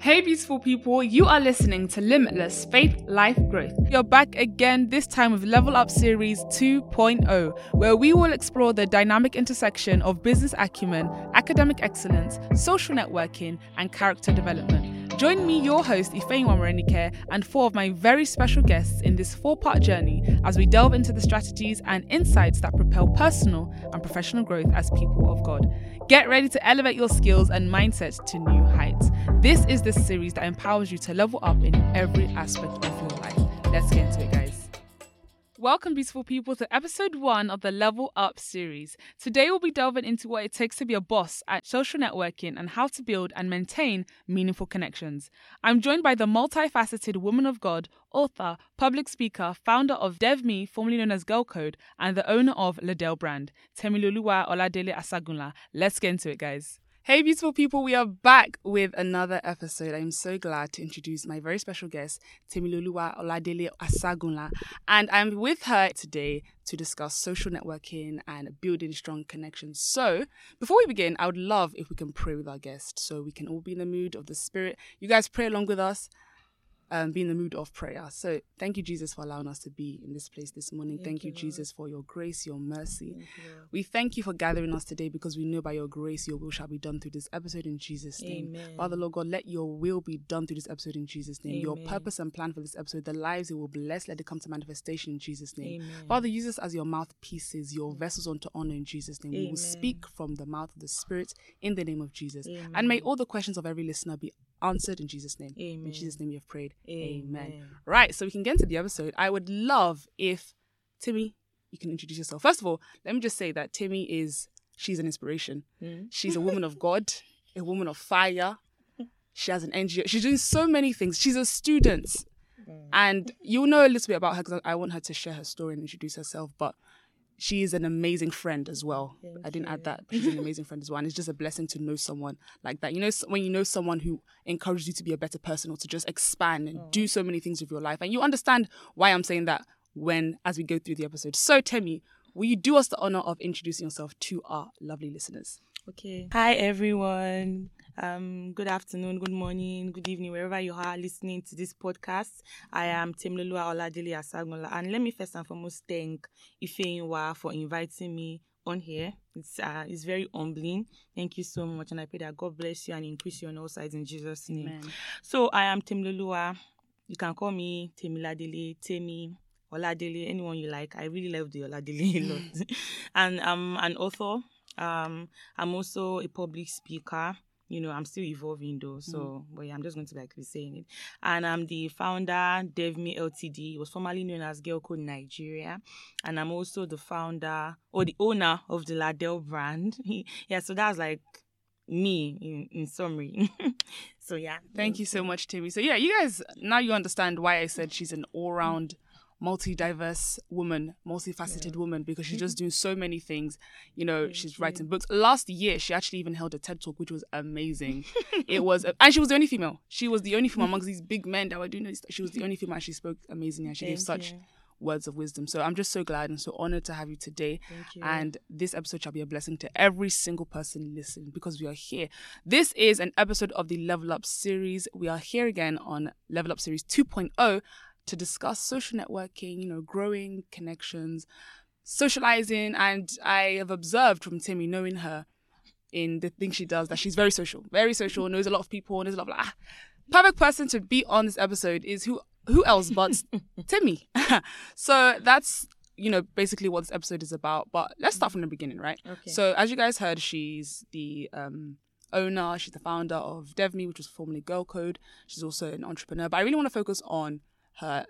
Hey, beautiful people, you are listening to Limitless Faith Life Growth. You're back again, this time with Level Up Series 2.0, where we will explore the dynamic intersection of business acumen, academic excellence, social networking, and character development. Join me, your host, Ifeanyi Morenike, and four of my very special guests in this four part journey as we delve into the strategies and insights that propel personal and professional growth as people of God. Get ready to elevate your skills and mindset to new heights. This is the series that empowers you to level up in every aspect of your life. Let's get into it, guys. Welcome, beautiful people, to episode one of the Level Up series. Today, we'll be delving into what it takes to be a boss at social networking and how to build and maintain meaningful connections. I'm joined by the multifaceted woman of God, author, public speaker, founder of DevMe, formerly known as Girl Code, and the owner of Ladell Brand, Temiloluwa Oladele Asagunla. Let's get into it, guys. Hey, beautiful people, we are back with another episode. I'm so glad to introduce my very special guest, Temiloluwa Oladele Asagunla, and I'm with her today to discuss social networking and building strong connections. So, before we begin, I would love if we can pray with our guest so we can all be in the mood of the Spirit. You guys pray along with us um, be in the mood of prayer. So thank you, Jesus, for allowing us to be in this place this morning. Thank, thank you, Jesus, for your grace, your mercy. Thank you, we thank you for gathering us today because we know by your grace, your will shall be done through this episode in Jesus' name. Amen. Father, Lord God, let your will be done through this episode in Jesus' name. Amen. Your purpose and plan for this episode, the lives it will bless, let it come to manifestation in Jesus' name. Amen. Father, use us as your mouthpieces, your vessels unto honor in Jesus' name. We will speak from the mouth of the Spirit in the name of Jesus. And may all the questions of every listener be answered in Jesus' name. Amen. In Jesus' name we have prayed. Amen. Amen. Right, so we can get into the episode. I would love if Timmy, you can introduce yourself. First of all, let me just say that Timmy is she's an inspiration. Mm. She's a woman of God, a woman of fire. She has an NGO. She's doing so many things. She's a student. Mm. And you'll know a little bit about her because I want her to share her story and introduce herself. But she is an amazing friend as well. I didn't add that. She's an amazing friend as well. And it's just a blessing to know someone like that. You know, when you know someone who encourages you to be a better person or to just expand and oh. do so many things with your life. And you understand why I'm saying that when, as we go through the episode. So, Temi, will you do us the honor of introducing yourself to our lovely listeners? Okay. Hi, everyone. Um, good afternoon, good morning, good evening, wherever you are listening to this podcast. I am Temiloluwa Oladele Asagunla, and let me first and foremost thank Ifeanyi for inviting me on here. It's uh, it's very humbling. Thank you so much, and I pray that God bless you and increase you on all sides in Jesus' name. Amen. So I am Temiloluwa. You can call me Temiladele, Temi. Oladele, anyone you like. I really love the Oladele a lot. and I'm an author. Um, I'm also a public speaker you know, I'm still evolving though. So, mm. but yeah, I'm just going to like be saying it. And I'm the founder, DevMe Ltd. It was formerly known as Girl Code Nigeria. And I'm also the founder or the owner of the Ladell brand. yeah, so that's like me in, in summary. so yeah. Thank you so much, Timmy. So yeah, you guys now you understand why I said she's an all round multi-diverse woman, multifaceted yeah. woman because she's just doing so many things. You know, Thank she's you. writing books. Last year, she actually even held a TED talk, which was amazing. it was, and she was the only female. She was the only female amongst these big men that were doing this. She was the only female. She spoke amazingly, and she Thank gave such. You. Words of wisdom. So I'm just so glad and so honored to have you today. You. And this episode shall be a blessing to every single person listening because we are here. This is an episode of the Level Up series. We are here again on Level Up series 2.0 to discuss social networking, you know, growing connections, socializing. And I have observed from Timmy, knowing her in the things she does, that she's very social, very social, knows a lot of people, knows a lot of ah, perfect person to be on this episode is who who else but Timmy. so that's you know basically what this episode is about. But let's start from the beginning, right? Okay. So as you guys heard, she's the um owner, she's the founder of DevMe, which was formerly Girl Code. She's also an entrepreneur. But I really want to focus on her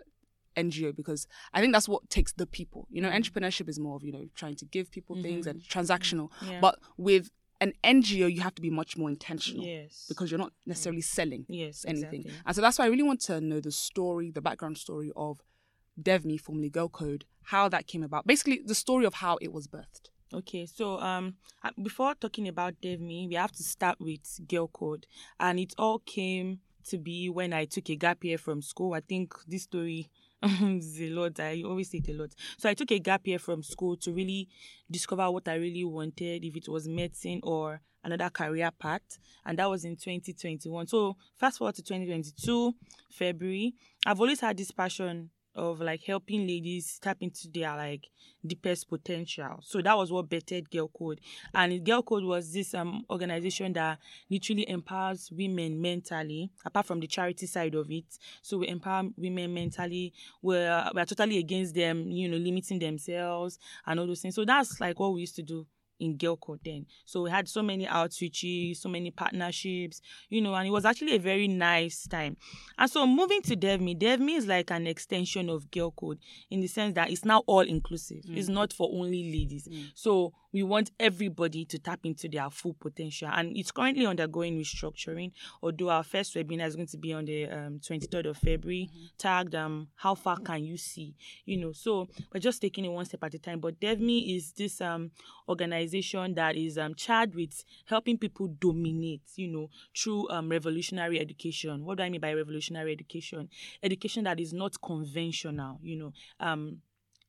NGO because I think that's what takes the people. You know, mm. entrepreneurship is more of, you know, trying to give people mm-hmm. things and transactional. Yeah. But with an NGO, you have to be much more intentional. Yes. Because you're not necessarily selling yes, anything. Exactly. And so that's why I really want to know the story, the background story of DevMe, formerly Girl Code, how that came about. Basically, the story of how it was birthed. Okay, so um, before talking about DevMe, we have to start with Girl Code, and it all came to be when I took a gap year from school. I think this story it's a lot. I always say it a lot. So I took a gap year from school to really discover what I really wanted, if it was medicine or another career path, and that was in 2021. So fast forward to 2022, February. I've always had this passion of like helping ladies tap into their like deepest potential. So that was what bettered Girl Code. And Girl Code was this um organization that literally empowers women mentally, apart from the charity side of it. So we empower women mentally. We're we're totally against them, you know, limiting themselves and all those things. So that's like what we used to do in Girl Code then. So we had so many outreaches, so many partnerships, you know, and it was actually a very nice time. And so moving to DevMe, DevMe is like an extension of Girl Code in the sense that it's now all inclusive. Mm. It's not for only ladies. Mm. So we want everybody to tap into their full potential. And it's currently undergoing restructuring, although our first webinar is going to be on the um, 23rd of February, mm-hmm. tagged um, How Far Can You See? You know, so we're just taking it one step at a time. But DevMe is this um, organization that is um, charged with helping people dominate, you know, through um, revolutionary education. What do I mean by revolutionary education? Education that is not conventional, you know, um,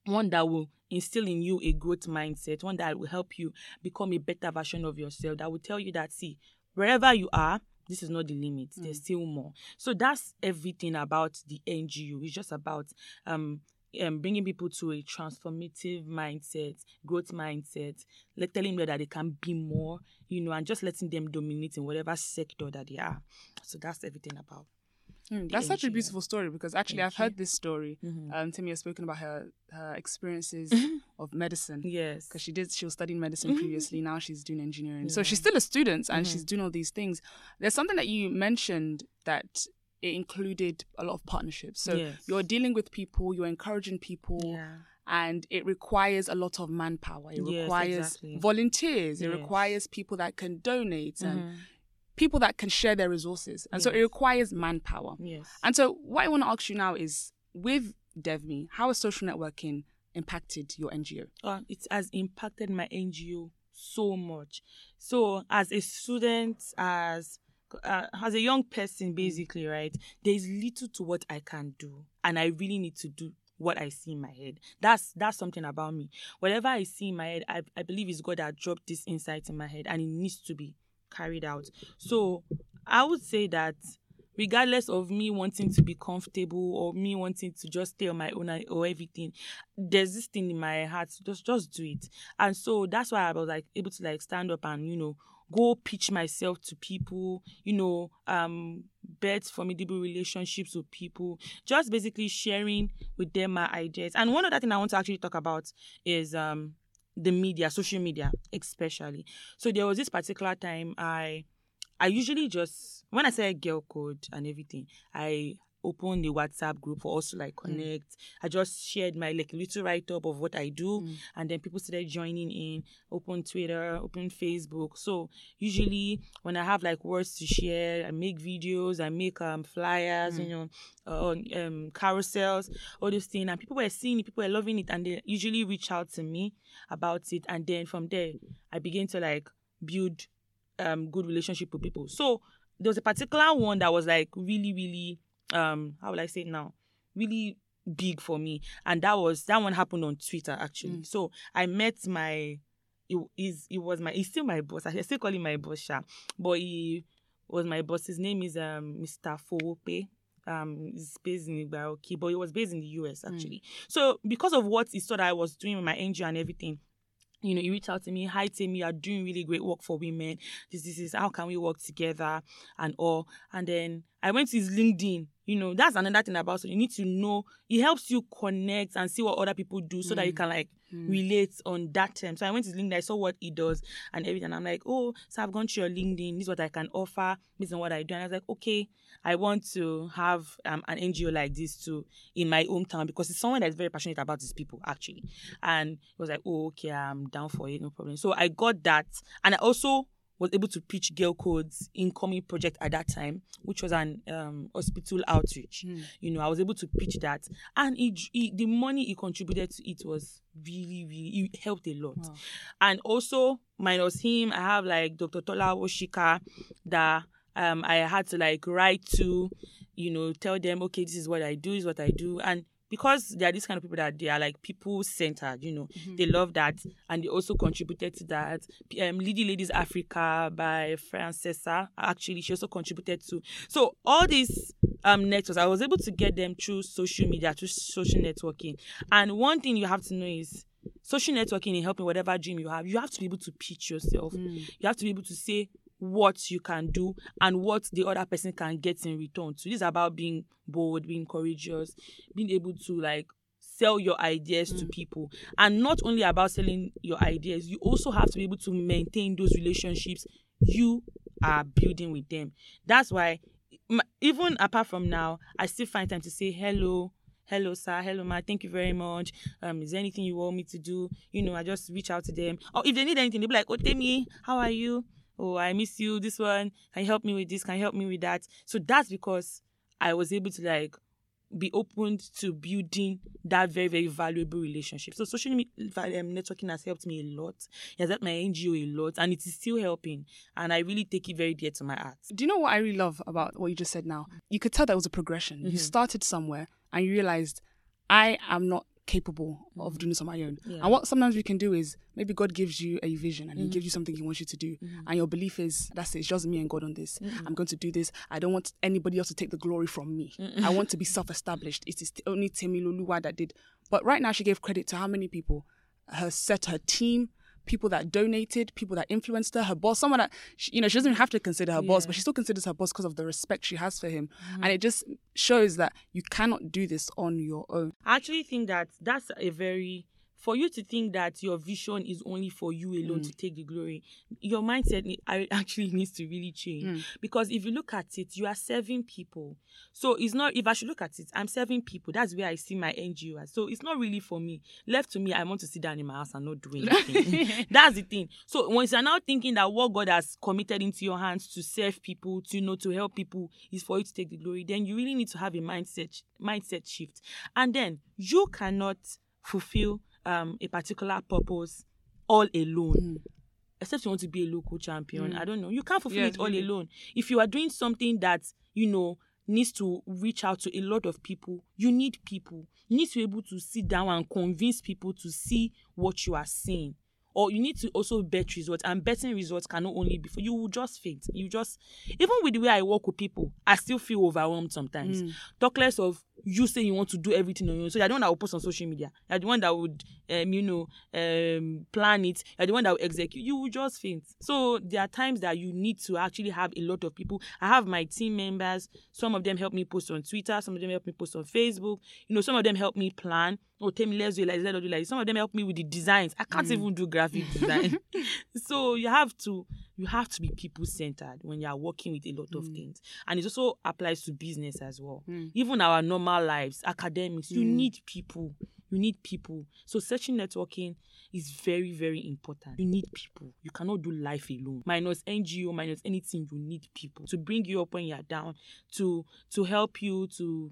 one that will instill in you a growth mindset, one that will help you become a better version of yourself, that will tell you that, see, wherever you are, this is not the limit. Mm. There's still more. So that's everything about the NGO. It's just about um, um, bringing people to a transformative mindset, growth mindset, let telling them that they can be more, you know, and just letting them dominate in whatever sector that they are. So that's everything about. Mm, that's such a beautiful story because actually Thank I've you. heard this story. Mm-hmm. Um, Timmy has spoken about her her experiences mm-hmm. of medicine. Yes, because she did she was studying medicine mm-hmm. previously. Now she's doing engineering, yeah. so she's still a student and she's mm-hmm. doing all these things. There's something that you mentioned that it included a lot of partnerships. So yes. you're dealing with people, you're encouraging people. Yeah and it requires a lot of manpower. It yes, requires exactly. volunteers. It yes. requires people that can donate mm-hmm. and people that can share their resources. And yes. so it requires manpower. Yes. And so what I want to ask you now is with DevMe, how has social networking impacted your NGO? Uh, it has impacted my NGO so much. So as a student, as uh, as a young person, basically, right, there is little to what I can do, and I really need to do what I see in my head. That's that's something about me. Whatever I see in my head, I, I believe it's God that dropped this insight in my head, and it needs to be carried out. So I would say that regardless of me wanting to be comfortable or me wanting to just stay on my own or everything, there's this thing in my heart, just just do it. And so that's why I was like able to like stand up and, you know, go pitch myself to people, you know, um, bet formidable relationships with people, just basically sharing with them my ideas. And one other thing I want to actually talk about is um the media, social media, especially. So there was this particular time I I usually just when I say girl code and everything, I open the WhatsApp group for us to like mm. connect. Mm. I just shared my like little write up of what I do, mm. and then people started joining in. Open Twitter, open Facebook. So usually when I have like words to share, I make videos, I make um flyers, mm. you know, on um carousels, all those things, and people were seeing it, people were loving it, and they usually reach out to me about it, and then from there I begin to like build um good relationship with people. So there was a particular one that was like really really um how will I say it now? Really big for me. And that was that one happened on Twitter actually. Mm. So I met my it is it was my he's still my boss. I still call him my boss, Sha. But he was my boss. His name is um Mr. Fowope. Um he's based in Ibaroki, but he was based in the US mm. actually. Mm. So because of what he saw that I was doing with my NGO and everything, you know, he reached out to me, hi Tim, you are doing really great work for women. This, this is how can we work together and all. And then I went to his LinkedIn. You know, that's another thing about so you need to know it helps you connect and see what other people do so mm. that you mm. can like mm. relate on that term. So I went to LinkedIn, I saw what he does and everything. I'm like, oh, so I've gone to your LinkedIn, this is what I can offer this is what I do. And I was like, okay, I want to have um, an NGO like this too in my hometown because it's someone that's very passionate about these people actually. And it was like, oh, okay, I'm down for it, no problem. So I got that. And I also was able to pitch Girl Code's incoming project at that time, which was an um, hospital outreach. Mm. You know, I was able to pitch that, and it, it, the money he contributed to it was really, really it helped a lot. Wow. And also, minus him, I have like Dr. Tola Oshika that um, I had to like write to, you know, tell them, okay, this is what I do, this is what I do, and because they are these kind of people that they are like people centered, you know, Mm-hmm. they love that and they also contributed to that. Um, Lady Ladies Africa by Francesa, actually, she also contributed to. So all these um networks, I was able to get them through social media, through social networking. And one thing you have to know is social networking in helping whatever dream you have, you have to be able to pitch yourself. Mm. You have to be able to say what you can do and what the other person can get in return. So this is about being bold, being courageous, being able to like sell your ideas to people. And not only about selling your ideas, you also have to be able to maintain those relationships you are building with them. That's why even apart from now, I still find time to say hello, hello sir. Hello ma. Thank you very much. Um is there anything you want me to do? You know i just reach out to them. Or if they need anything they'll be like oh Temi, how are you oh i miss you this one can you help me with this can you help me with that so that's because i was able to like be open to building that very very valuable relationship so social me- va- um, networking has helped me a lot it has helped my ngo a lot and it is still helping and i really take it very dear to my heart Do you know what I really love about what you just said now? You could tell that was a progression. Mm-hmm. You started somewhere and you realized, I am not capable of doing this on my own. Mm-hmm. Yeah. Mm-hmm. And what sometimes we can do is maybe God gives you a vision and He gives you something He wants you to do. And your belief is, that's it, it's just me and God on this. Mm-hmm. I'm going to do this. I don't want anybody else to take the glory from me. I want to be self established. It is only Temiloluwa that did. But right now, she gave credit to how many people? Her set, her team, people that donated, people that influenced her, her boss, someone that, she, you know, she doesn't even have to consider her boss, but she still considers her boss because of the respect she has for him. Mm-hmm. And it just shows that you cannot do this on your own. I actually think that that's a very for you to think that your vision is only for you alone hmm. to take the glory your mindset actually needs to really change. Hmm. Because if you look at it you are serving people. So it's not if i should look at it i'm serving people. That's where i see my ngo as. So it's not really for me. Left to me i want to sit down in my house and not do anything. That's the thing. So once you're now thinking that what god has committed into your hands to serve people to you know to help people is for you to take the glory then you really need to have a mindset mindset shift. And then you cannot fulfill um, a particular purpose all alone. Hmm. Except you want to be a local champion. Hmm. I don't know. You can't fulfill Yes, it all really. alone. If you are doing something that you know needs to reach out to a lot of people you need people. You need to be able to sit down and convince people to see what you are saying or you need to also bet results. And betting results cannot only be for you will just faint. You just even with the way i work with people i still feel overwhelmed sometimes. Hmm. Talk less of you say you want to do everything on your own. So you're the one that will post on social media. You're the one that would um you know um plan it. You're the one that will execute. You will just faint. So there are times that you need to actually have a lot of people. I have my team members. Some of them help me post on twitter. Some of them help me post on facebook. You know some of them help me plan oh tell me let's do it like this, let's do it like this. some of them help me with the designs. I can't hmm. even do graphic design. So you have to you have to be people centered when you are working with a lot of hmm. things. And it also applies to business as well. Hmm. Even our normal lives academics you need people. You need people. So searching networking is very very important. You need people. You cannot do life alone. Minus ngo minus anything you need people. To bring you up when you're down to to help you to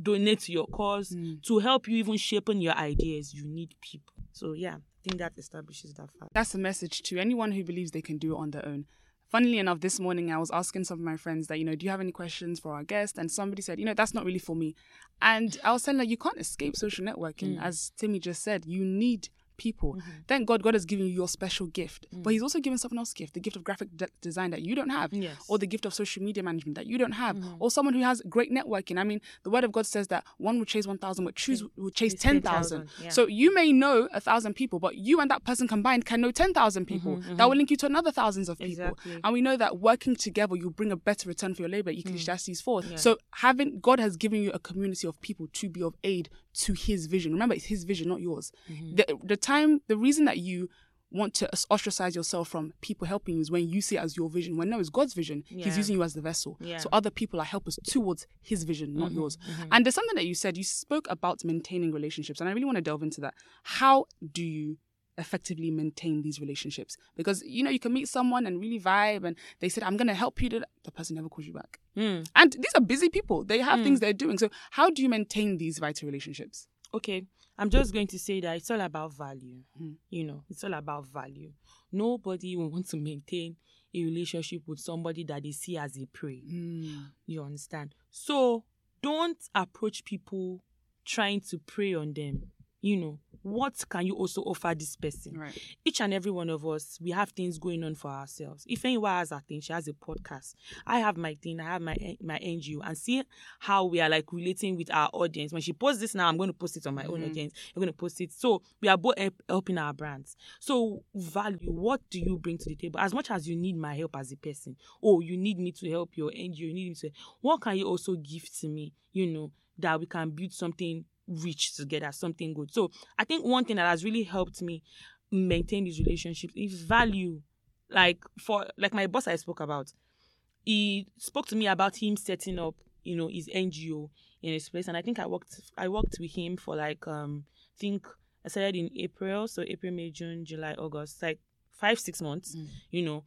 donate to your cause hmm. to help you even shaping your ideas you need people so yeah i think that establishes that fact That's a message to anyone who believes they can do it on their own. Funnily enough, this morning I was asking some of my friends that, you know, do you have any questions for our guest? And somebody said, you know, that's not really for me. And I was saying her, you can't escape social networking. Hmm. As Timmy just said, you need people. Mm-hmm. Thank God God has given you your special gift. But mm. He's also given someone else gift, the gift of graphic de- design that you don't have, Yes. or the gift of social media management that you don't have, mm-hmm. or someone who has great networking. I mean, the word of God says that one will chase 1,000, but choose will chase 10,000. 10,000, yeah. So you may know a thousand people, but you and that person combined can know 10,000 mm-hmm, people. That will link you to another thousands of people. Exactly. And we know that working together, you bring a better return for your labor. Mm. Ecclesiastes 4. So having, God has given you a community of people to be of aid to his vision. Remember, it's his vision, not yours. Mm-hmm. The, the time, the reason that you want to ostracize yourself from people helping you is when you see it as your vision. When no, it's God's vision. He's using you as the vessel. Yeah. So other people are helpers towards his vision, not mm-hmm. yours. Mm-hmm. And there's something that you said. You spoke about maintaining relationships, and I really want to delve into that. How do you effectively maintain these relationships? Because you know you can meet someone and really vibe, and they said, "I'm going to help you." The person never calls you back. Mm. And these are busy people. They have things mm. they're doing. So how do you maintain these vital relationships? okay i'm just going to say that it's all about value hmm. you know it's all about value. Nobody will want to maintain a relationship with somebody that they see as a prey. Hmm. You understand? So don't approach people trying to prey on them, you know, what can you also offer this person? Right. Each and every one of us, we have things going on for ourselves. If anyone has a thing, she has a podcast. I have my thing, I have my my NGO, and see how we are like relating with our audience. When she posts this now, I'm going to post it on my own Mhm. audience. I'm going to post it. So we are both help- helping our brands. So value, what do you bring to the table? As much as you need my help as a person, oh, you need me to help your NGO, you need me to. What can you also give to me? You know that we can build something rich together, something good. So I think one thing that has really helped me maintain these relationships is value. Like for like my boss I spoke about, he spoke to me about him setting up, you know, his NGO in his place, and I think I worked I worked with him for like um I think I started in April, so April, May, June, July, August, like five six months, Mm. you know,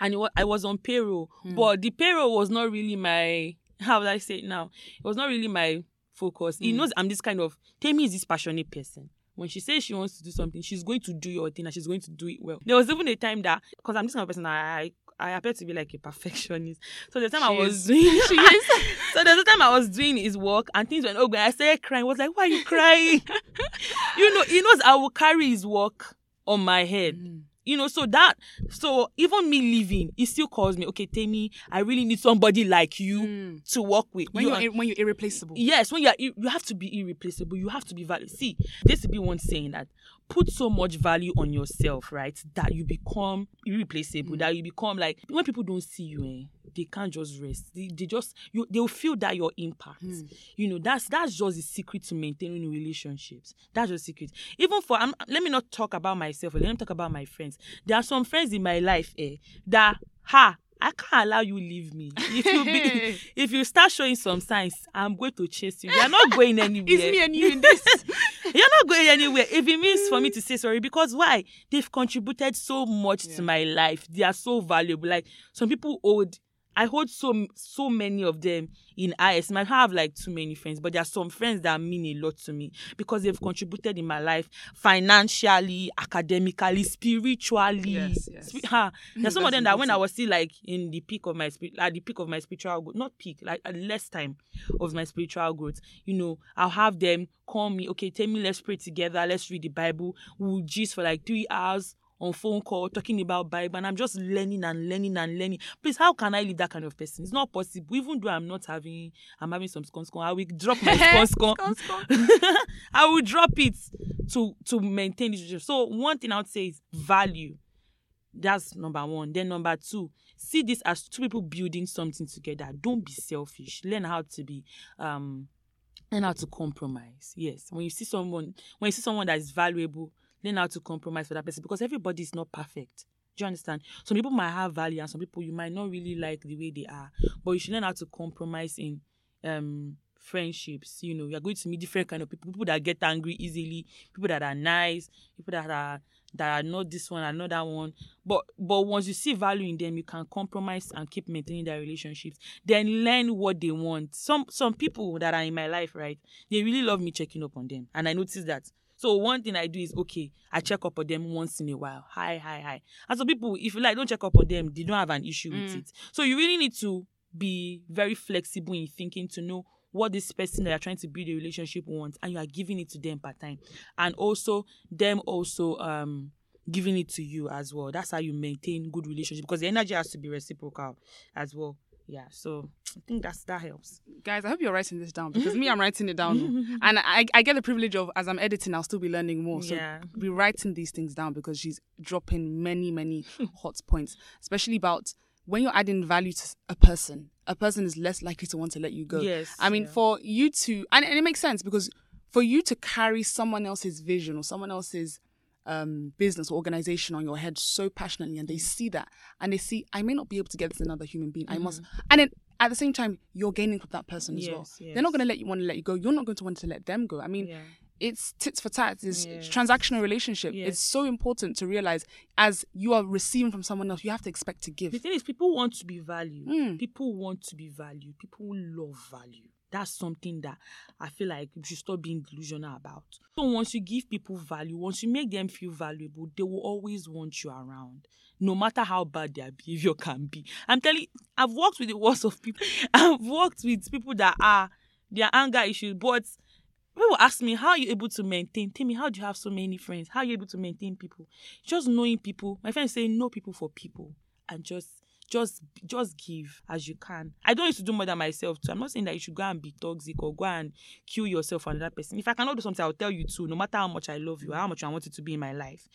and it wa- I was on payroll, Mm. but the payroll was not really my how would I say it now? It was not really my focus. He Mm. knows I'm this kind of Temi is this passionate person. When she says she wants to do something, she's going to do your thing and she's going to do it well. There was even a time that because I'm this kind of person, I I appear to be like a perfectionist. So the time I was is. doing She is. so there's a time I was doing his work and things went okay. I started crying. I was like, why are you crying? you know, he knows I will carry his work on my head Mm. You know so that so even me leaving he still calls me okay Temi I really need somebody like you Mm. to work with When You you're are- when you're irreplaceable. yes when you are you have to be irreplaceable you have to be value see this to be one saying that put so much value on yourself right that you become irreplaceable Mm. that you become like when people don't see you eh, they can't just rest. They, they just you they'll feel that your impact. Mm. you know that's that's just the secret to maintaining relationships. That's just secret. Even for um, let me not talk about myself let me talk about my friends. There are some friends in my life eh, that ha I can't allow you leave me. If you be, if you start showing some signs, I'm going to chase you. You're not going anywhere. It's me and you in this. You're not going anywhere. If it means for me to say sorry, because why? They've contributed so much Yeah. to my life. They are so valuable. Like some people hold. I hold so so many of them in IS. I have like too many friends, but there are some friends that mean a lot to me because they've contributed in my life financially, academically, spiritually. Yes, yes. Spi- ha. There's some of them that when I was still like in the peak of my spirit, at the peak of my spiritual growth, not peak, like at less time of my spiritual growth, you know, I'll have them call me, okay, tell me, let's pray together, let's read the Bible. We'll gist for like three hours on phone call talking about Bible, and I'm just learning and learning and learning. Please, how can I leave that kind of person? It's not possible. Even though I'm not having, I'm having some scone scone. I will drop my scone scone. Scone, scone. I will drop it to to maintain this relationship. So one thing I would say is value. That's number one. Then number two, see this as two people building something together. Don't be selfish. Learn how to be um learn how to compromise. Yes. When you see someone when you see someone that is valuable, learn how to compromise for that person because everybody is not perfect. Do you understand? Some people might have value and some people you might not really like the way they are. But you should learn how to compromise in um friendships. You know, you're going to meet different kind of people, people that get angry easily, people that are nice, people that are that are not this one, are not that one. But but once you see value in them, you can compromise and keep maintaining their relationships. Then learn what they want. Some some people that are in my life, right? They really love me checking up on them, and I notice that. So one thing I do is okay, I check up on them once in a while. Hi, hi, hi. And so people, if you like, don't check up on them, they don't have an issue with Mm. it. So you really need to be very flexible in thinking to know what this person that you're trying to build a relationship wants, and you are giving it to them part time, and also them also um giving it to you as well. That's how you maintain good relationship because the energy has to be reciprocal as well. Yeah, so I think that's that helps. Guys, I hope you're writing this down because me, I'm writing it down. and I, I get the privilege of, as I'm editing, I'll still be learning more. So Yeah. be writing these things down because she's dropping many, many hot points, especially about when you're adding value to a person, a person is less likely to want to let you go. Yes, I mean, yeah. for you to, and, and it makes sense because for you to carry someone else's vision or someone else's um, business or organization on your head so passionately, and they see that, and they see, I may not be able to get this another human being. I must, and then at the same time, you're gaining from that person as well. Mm-hmm. Yes, They're not going to let you want to let you go. You're not going to want to let them go. I mean, Yeah. it's tits for tats. It's Yes. transactional relationship. Yes. It's so important to realize as you are receiving from someone else, you have to expect to give. The thing is, people want to be valued. Mm. People want to be valued. People love value. That's something that I feel like you should stop being delusional about. So once you give people value, once you make them feel valuable, they will always want you around. No matter how bad their behavior can be. I'm telling you, I've worked with the worst of people. I've worked with people that are their anger issues, but people ask me how are you able to maintain tell me how do you have so many friends how are you able to maintain people just knowing people my friends say know people for people and just just just give as you can. I don't need to do more than myself too. I'm not saying that you should go and be toxic or go and kill yourself for another person. If i cannot do something i'll tell you too no matter how much i love you how much i want you to be in my life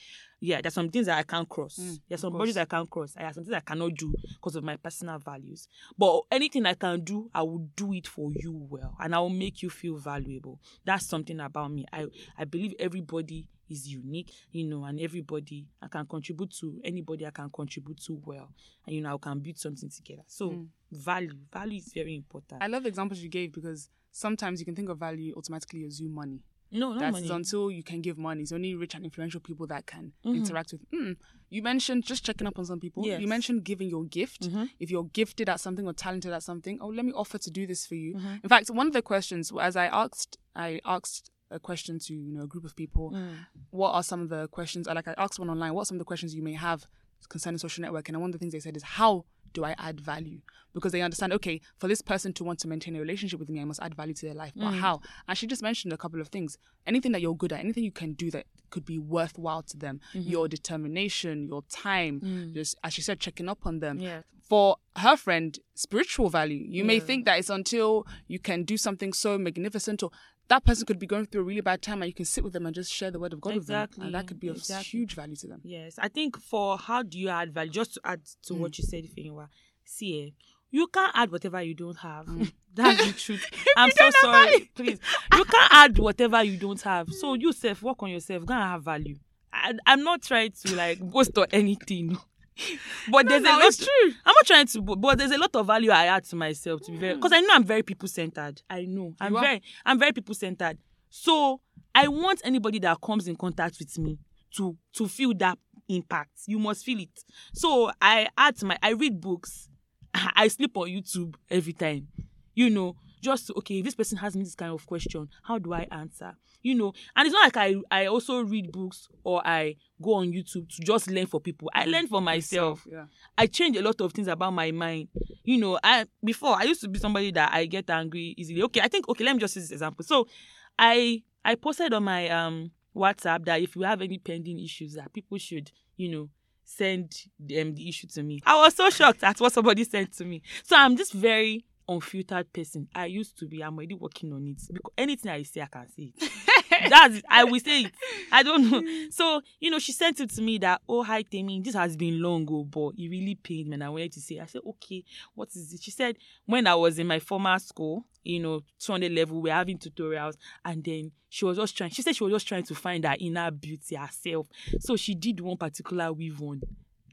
yeah there's some things that i can't cross. Mm, there's some boundaries i can't cross. I have some things i cannot do because of my personal values. But anything i can do i will do it for you well. And i will make you feel valuable. That's something about me. I i believe everybody is unique you know and everybody i can contribute to anybody i can contribute to well. And you know i can build something together. So Mm. value value is very important. I love the examples you gave because sometimes you can think of value automatically as you money. No not That's money until you can give money. It's only rich and influential people that can Mhm. interact with. Mm. You mentioned just checking up on some people. Yes. You mentioned giving your gift. Mhm. If you're gifted at something or talented at something, oh, let me offer to do this for you. Mhm. In fact, one of the questions, as I asked, I asked a question to you know a group of people. Mm. What are some of the questions? Like I asked one online. What are some of the questions you may have concerning social network? And one of the things they said is how do I add value? Because they understand, okay, for this person to want to maintain a relationship with me, I must add value to their life. But Mm. how? And she just mentioned a couple of things. Anything that you're good at, anything you can do that could be worthwhile to them, Mm-hmm. your determination, your time, Mm. just as she said, checking up on them. yeah For her friend, spiritual value. You may think that it's until you can do something so magnificent or that person could be going through a really bad time and you can sit with them and just share the word of God with them. And that could be of exactly. huge value to them. Yes, I think for how do you add value? Just to add to Mm. what you said, Finiwa, see, eh, you can't add whatever you don't have. That's the truth. I'm so sorry. Please, you can't add whatever you don't have. So yourself, work on yourself. Go and have value. I, I'm not trying to like boast or anything. But there's no, a lot. it's true. I'm not trying to, but there's a lot of value I add to myself to be very because I know I'm very people centered. I know I'm very, I'm very people centered. So I want anybody that comes in contact with me to to feel that impact. You must feel it. So I add to my, I read books. I sleep on YouTube every time. You know, just okay, if this person has me this kind of question, how do I answer? You know, and it's not like I I also read books or I go on YouTube to just learn for people. I learn for myself. Yeah. I change a lot of things about my mind. You know, I before I used to be somebody that I get angry easily. Okay, I think okay, let me just use this example. So I I posted on my um WhatsApp that if you have any pending issues that people should, you know, send them the issue to me. I was so shocked at what somebody sent to me. So I'm just very unfiltered person. I used to be. I'm already working on it because anything I say, I can say it. That's it. I will say it. I don't know. So you know, she sent it to me that oh hi Temi, this has been long ago, but it really pained me. And I wanted to say, I said okay, what is it? She said when I was in my former school, you know, 200 level, we we're having tutorials, and then she was just trying. She said she was just trying to find her inner beauty herself. So she did one particular weave on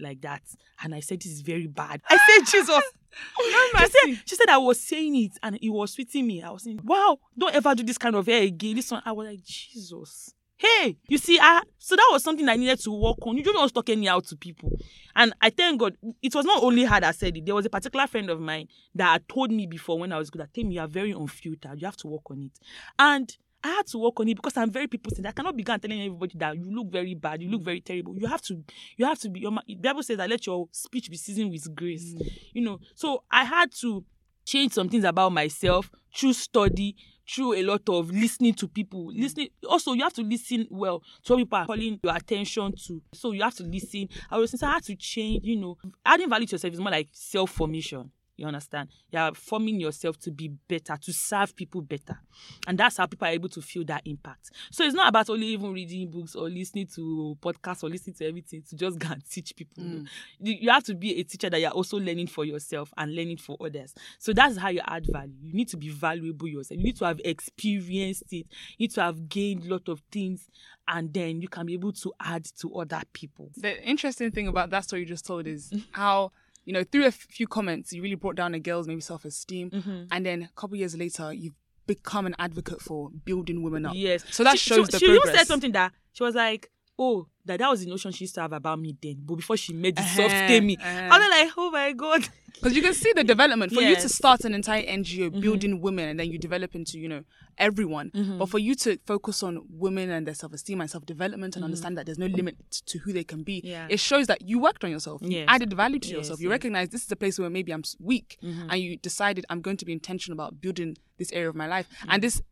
like that, and I said this is very bad. I said Jesus. Oh, she said she said I was saying it and it was sweeting me. I was saying, Wow, don't ever do this kind of hair again. This one, I was like, Jesus. Hey, you see, I so that was something I needed to work on. You don't talk any out to people. And I thank God it was not only her that said it. There was a particular friend of mine that had told me before when I was good at Tell me you are very unfiltered. You have to work on it. And I had to work on it because I'm very people centered. I cannot begin telling everybody that you look very bad, you look very terrible. You have to, you have to be. Your, the Bible says that let your speech be seasoned with grace. Mm. You know, so I had to change some things about myself through study, through a lot of listening to people. Mm. Listening. Also, you have to listen well to what people are calling your attention to. So you have to listen. I was so I had to change. You know, adding value to yourself is more like self formation. You understand? You're forming yourself to be better, to serve people better. And that's how people are able to feel that impact. So it's not about only even reading books or listening to podcasts or listening to everything to just go and teach people. Mm. You, you have to be a teacher that you're also learning for yourself and learning for others. So that's how you add value. You need to be valuable yourself. You need to have experienced it. You need to have gained a lot of things. And then you can be able to add to other people. The interesting thing about that story you just told is how, you know, through a few comments, you really brought down a girl's maybe self esteem. Mm-hmm. And then a couple years later, you've become an advocate for building women up. Yes. So that she, shows she, the she progress. said something that she was like, "Oh, that that was the notion she used to have about me then, but before she made the soft Uh-huh, Temi, uh-huh. I was like, oh my god." Because you can see the development. For you to start an entire NGO building women and then you develop into, you know, everyone. But for you to focus on women and their self esteem and self development and understand that there's no limit to who they can be, Yeah. it shows that you worked on yourself. You added value to Yes, yourself. You yes. recognize this is a place where maybe I'm weak and you decided I'm going to be intentional about building this area of my life. And this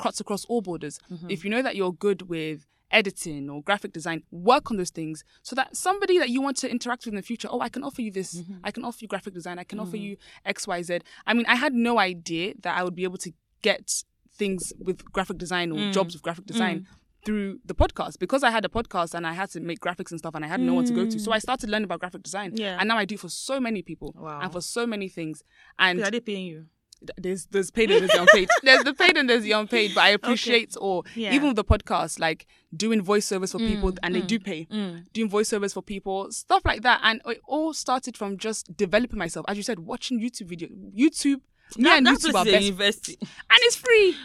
cuts across all borders. Mm-hmm. If you know that you're good with editing or graphic design, work on those things so that somebody that you want to interact with in the future, oh, I can offer you this. Mm-hmm. I can offer you graphic design. I can offer you X, Y, Z. I mean, I had no idea that I would be able to get things with graphic design or Mm. jobs with graphic design. Through the podcast, because I had a podcast and I had to make graphics and stuff, and I had no one to go to, so I started learning about graphic design, Mm. Yeah. and now I do for so many people Wow. and for so many things. And Are they paying you? Th- there's there's paid and there's the unpaid. there's the paid and there's the unpaid. But I appreciate or Yeah. even with the podcast, like doing voiceovers for people and they do pay. Doing voiceovers for people, stuff like that. And it all started from just developing myself. As you said, watching YouTube video YouTube. Me and YouTube are best. university. And it's free.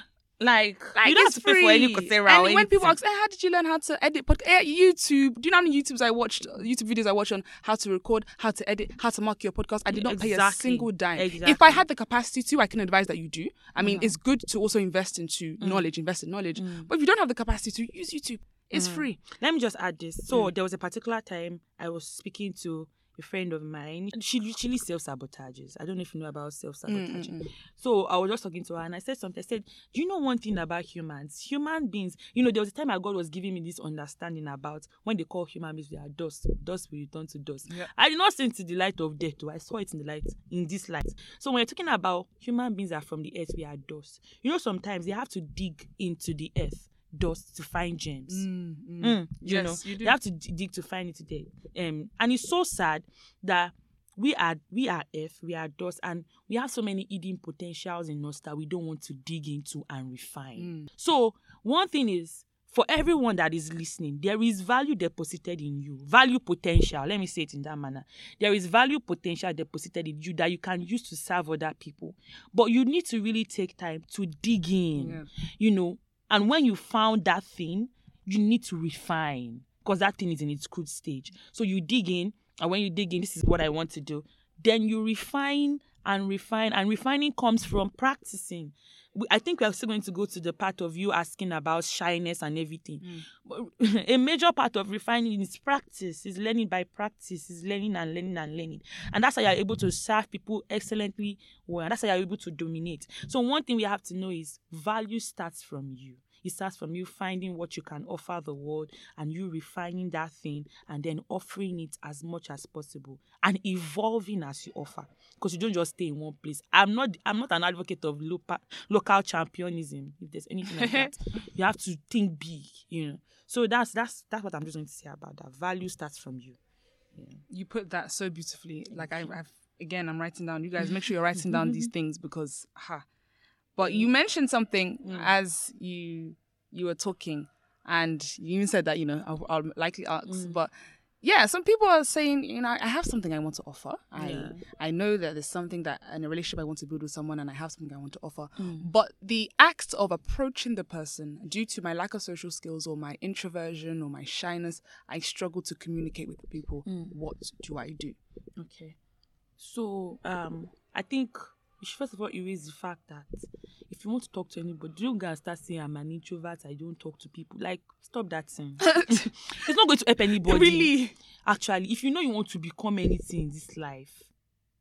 Like, Like, you don't have to pay for any free. Coursera And when people ask, hey, how did you learn how to edit podcast? Eh, YouTube. Do you know how many YouTubes I watched? YouTube videos I watched on how to record, how to edit, how to mark your podcast. I did not pay a single dime. If I had the capacity to, I can advise that you do. I mean, uh-huh. it's good to also invest into mm. knowledge, invest in knowledge. Mm. But if you don't have the capacity to, use YouTube. It's mm. free. Let me just add this. So there was a particular time I was speaking to a friend of mine. She literally self sabotages. I don't know if you know about self sabotaging. Mm, mm, mm. So I was just talking to her and I said something. I said, Do you know one thing about humans? Human beings, you know, there was a time my God was giving me this understanding about when they call human beings, they are dust. Dust will return to dust. Yeah. I did not see it in the light of death, though. I saw it in the light, in this light. So when you're talking about human beings are from the earth, we are dust. You know, sometimes they have to dig into the earth, dust, to find gems. Mm, you Yes, know, you do. have to d- dig to find it today. Um, and it's so sad that we are we are earth, we are dust, and we have so many hidden potentials in us that we don't want to dig into and refine. So one thing is. For everyone that is listening, there is value deposited in you, value potential. Let me say it in that manner. There is value potential deposited in you that you can use to serve other people. But you need to really take time to dig in, Yeah. you know. And when you found that thing, you need to refine because that thing is in its crude stage. So you dig in, and when you dig in, this is what I want to do. Then you refine and refine, and refining comes from practicing. We, I think we are still going to go to the part of you asking about shyness and everything. Mm. But a major part of refining is practice, is learning by practice, is learning and learning and learning. And that's how you're able to serve people excellently well. And that's how you're able to dominate. So one thing we have to know is value starts from you. It starts from you finding what you can offer the world and you refining that thing and then offering it as much as possible and evolving as you offer. Because you don't just stay in one place. I'm not I'm not an advocate of local local championism, if there's anything like that. You have to think big, you know. So that's that's that's what I'm just going to say about that. Value starts from you. You put that so beautifully. Like I, I've again, I'm writing down. You guys make sure you're writing down these things because ha. But you mentioned something as you you were talking, and you even said that you know I'll, I'll likely ask, but. Yeah, some people are saying, you know, I have something I want to offer. I Yeah. I know that there's something that in a relationship I want to build with someone and I have something I want to offer. Mm. But the act of approaching the person due to my lack of social skills or my introversion or my shyness, I struggle to communicate with people. Mm. What do I do? Okay. So um I think you should first of all erase the fact that if you want to talk to anybody, don't go start saying I'm an introvert, I don't talk to people. Like stop that thing. it's not going to help anybody. Really? Actually, if you know you want to become anything in this life,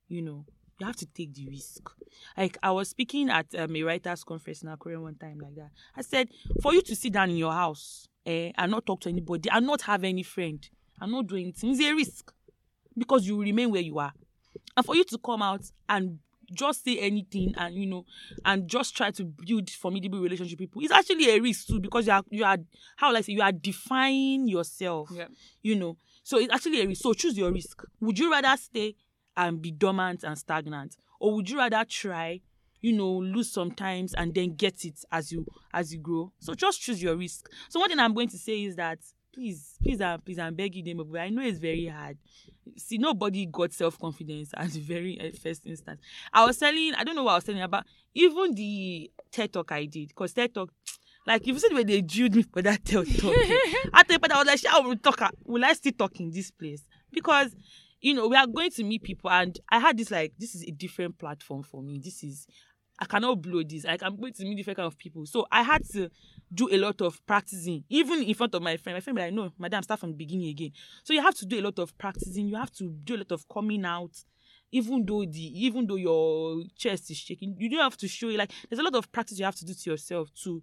you know, you have to take the risk. Like I was speaking at um, a writers' conference in Korea one time like that. I said, for you to sit down in your house eh, and not talk to anybody and not have any friend and not do anything is a risk because you remain where you are. And for you to come out and just say anything and you know and just try to build formidable relationship with people. It's actually a risk too because you are you are how will I say you are defying yourself Yeah. you know. So it's actually a risk. So choose your risk. Would you rather stay and be dormant and stagnant? Or would you rather try you know lose sometimes and then get it as you as you grow? So just choose your risk. So one thing i'm going to say is that please please and please i'm begging them but i know it's very hard see nobody got self-confidence at the very uh, first instance i was telling i don't know what i was telling about even the ted talk i did because ted talk like if you see the way they drilled me for that ted talk eh, at the point i was like "Shey, I will talk will i still talk in this place because you know we are going to meet people and i had this like this is a different platform for me this is I cannot blow this. Like I'm going to meet different kind of people. So I had to do a lot of practicing, even in front of my friend. My friend be like, no, madam, start from the beginning again. So you have to do a lot of practicing. You have to do a lot of coming out. even though the even though your chest is shaking, you don't have to show it. Like there's a lot of practice you have to do to yourself to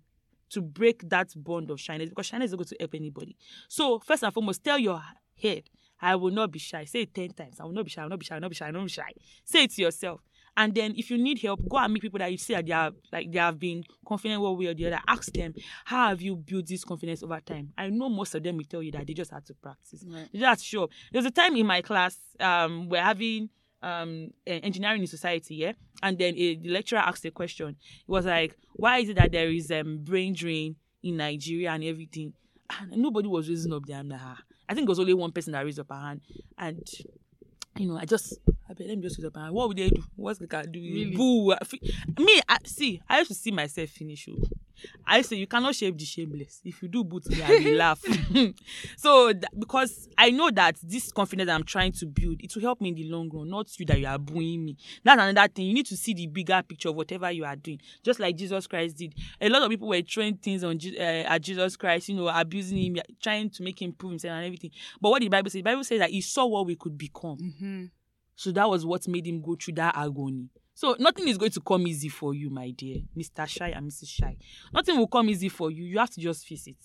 to break that bond of shyness because shyness is not going to help anybody. So first and foremost, tell your head, I will not be shy. Say it ten times. I will not be shy. I will not be shy. I will not be shy. I will not be shy. Say it to yourself. And then if you need help, go and meet people that you see that they have like they have been confident one way or the other. Ask them, how have you built this confidence over time? I know most of them will tell you that they just had to practice. Right. They just show up. There's a time in my class, um, we're having um engineering in society, yeah. And then a, the lecturer asked a question. It was like, why is it that there is um brain drain in Nigeria and everything? And nobody was raising up their hand. Ah. I think it was only one person that raised up her hand. And you know, I just I bet let me just raise up my hand. What would they do? What's the can do? Really? Boo. I Me, I see, I used to see myself finish. oh. I say you cannot shame the shameless. If you do boot me, I will laugh. so th- because I know that this confidence I'm trying to build, it will help me in the long run, not you that you are booing me. That's another thing. You need to see the bigger picture of whatever you are doing. Just like Jesus Christ did. A lot of people were throwing things on Je- uh, at Jesus Christ, you know, abusing him, trying to make him prove himself and everything. But what did the Bible say? The Bible says that he saw what we could become. Mm-hmm. So that was what made him go through that agony. So nothing is going to come easy for you, my dear, Mr. Shy and Mrs. Shy. Nothing will come easy for you. You have to just face it.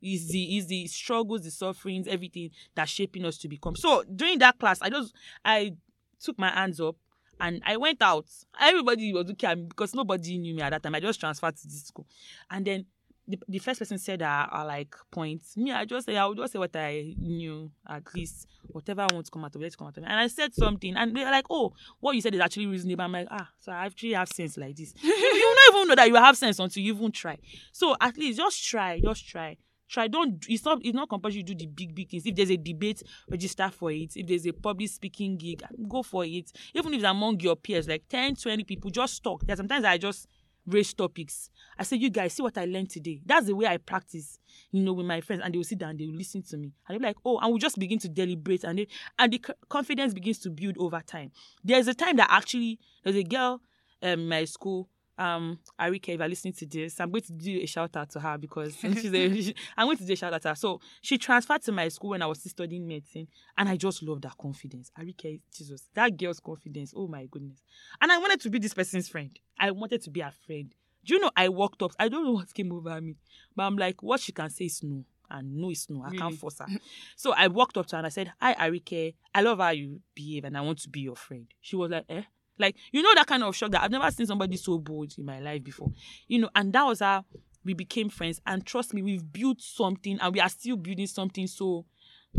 Is the is the struggles, the sufferings, everything that's shaping us to become. So during that class, I just I took my hands up and I went out. Everybody was looking at me because nobody knew me at that time. I just transferred to this school, and then the, the first person said uh, uh, like points. Me, I just say I would just say what I knew at least. Whatever I want to come out of, let's come out of. it. And I said something, and they're like, "Oh, what you said is actually reasonable." I'm like, "Ah, so I actually have sense like this." you, don't even know that you have sense until you even try. So at least just try, just try. Try. Don't. It's not. It's not compulsory to do the big, big things. If there's a debate, register for it. If there's a public speaking gig, go for it. Even if it's among your peers, like 10, 20 people, just talk. There's sometimes I just raise topics. I say, you guys, see what I learned today. That's the way I practice, you know, with my friends. And they will sit down, they will listen to me. And they'll be like, oh, and we just begin to deliberate. And, they, and the confidence begins to build over time. There's a time that actually, there's a girl um, in my school, um, Arike, if you're listening to this, I'm going to do a shout out to her because she's a, I'm going to do a shout out to her. So she transferred to my school when I was still studying medicine, and I just love that confidence. Arike, Jesus, that girl's confidence. Oh my goodness. And I wanted to be this person's friend. I wanted to be her friend. Do you know I walked up? I don't know what came over me, but I'm like, what she can say is no. And no is no. I Really? can't force her. so I walked up to her and I said, Hi, Arike. I love how you behave and I want to be your friend. She was like, Eh? Like, you know, that kind of shock that I've never seen somebody so bold in my life before. You know, and that was how we became friends. And trust me, we've built something and we are still building something so,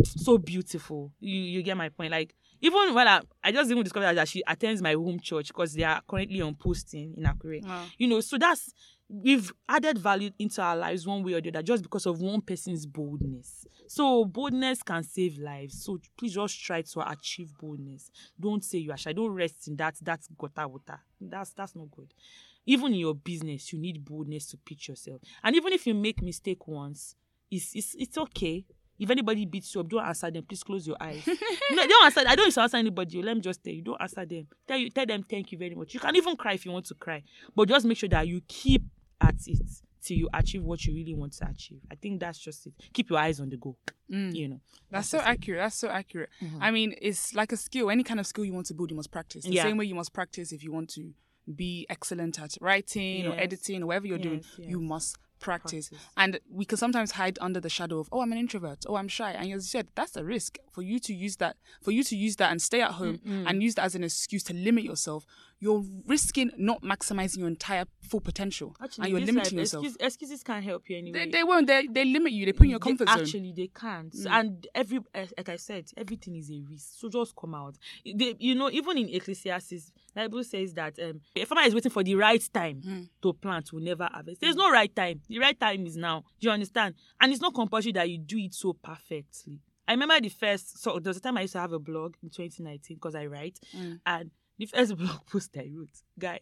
so beautiful. You, you get my point? Like, even when I, I just even discovered that she attends my home church because they are currently on posting in Akure Wow. you know so that's we've added value into our lives one way or the other just because of one person's boldness so boldness can save lives so please just try to achieve boldness don't say you are shy don't rest in that that's gutter water that's that's not good even in your business you need boldness to pitch yourself and even if you make mistake once it's it's, it's okay if anybody beats you up, don't answer them. Please close your eyes. no, don't answer. I don't need to answer anybody. Let me just tell you. Don't answer them. Tell you. Tell them thank you very much. You can even cry if you want to cry, but just make sure that you keep at it till you achieve what you really want to achieve. I think that's just it. Keep your eyes on the goal. Mm. You know. That's so just it. accurate. That's so accurate. Mhm. I mean, it's like a skill. Any kind of skill you want to build, you must practice. The Yeah. same way you must practice if you want to be excellent at writing or editing or whatever you're doing. Yes, You must practice. Practice. And we can sometimes hide under the shadow of, oh, I'm an introvert. Oh, I'm shy. And as you said, that's a risk for you to use that. For you to use that and stay at home Mm-mm. and use that as an excuse to limit yourself. You're risking not maximizing your entire full potential, Actually, and you're limiting life, yourself. Excuse, excuses can't help you anyway. They, they won't. They, they limit you. They put you in your They- comfort zone. Actually, they can't. Mm. And every, eh, like I said, everything is a risk. So just come out. They, you know, even in Ecclesiastes, the Bible says that um, a farmer is waiting for the right time Mm. to plant, will never harvest. There's no right time. The right time is now. Do you understand? And it's not compulsory that you do it so perfectly. I remember the first. So there was a time I used to have a blog in 2019 because I write, Mm. and the first blog post I wrote, guy,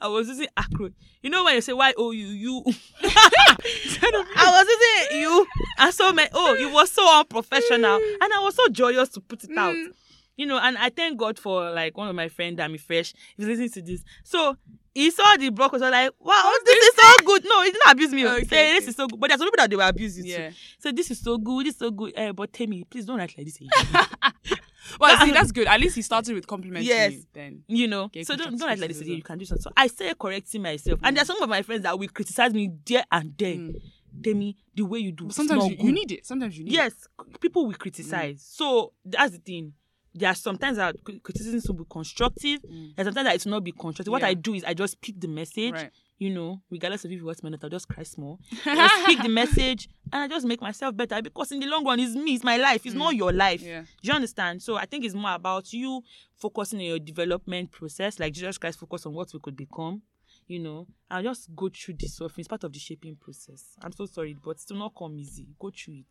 I was using acro. You know when you say Y O U U. I was using you, and so my oh, it was so unprofessional, and I was so joyous to put it out. Mm. You know, and I thank God for like one of my friend, Dami Fresh, he's listening to this. So he saw the blog was like, wow, this is so good. No, he didn't abuse me. oh. He Okay, said, this okay. is so good. But there's some people that they abuse it Yeah. too. So this is so good, this is so good. Eh, but tell me, please don't act like this. again." well, see, that's good. At least he started with complimenting Yes. you. Then you know. So don't don't act like this again. You can do something. So I started correcting myself, and there are mm. some of my friends that will criticize me there and then. Mm. Demi, the way you do. But sometimes you, you need it. Sometimes you need Yes, c- people will criticize. Mm. So that's the thing. There are sometimes that cri- criticism will be constructive. There's sometimes that it will not be constructive. What Yeah. I do is I just pick the message. Right. You know, regardless of if it was minute, I'll just cry small. just speak the message and I just make myself better because in the long run, it's me, it's my life, it's not your life. Mm. Yeah. Do you understand? So I think it's more about you focusing on your development process, like Jesus Christ focused on what we could become. You know, I'll just go through this suffering. It's part of the shaping process. I'm so sorry, but it will not come easy. Go through it.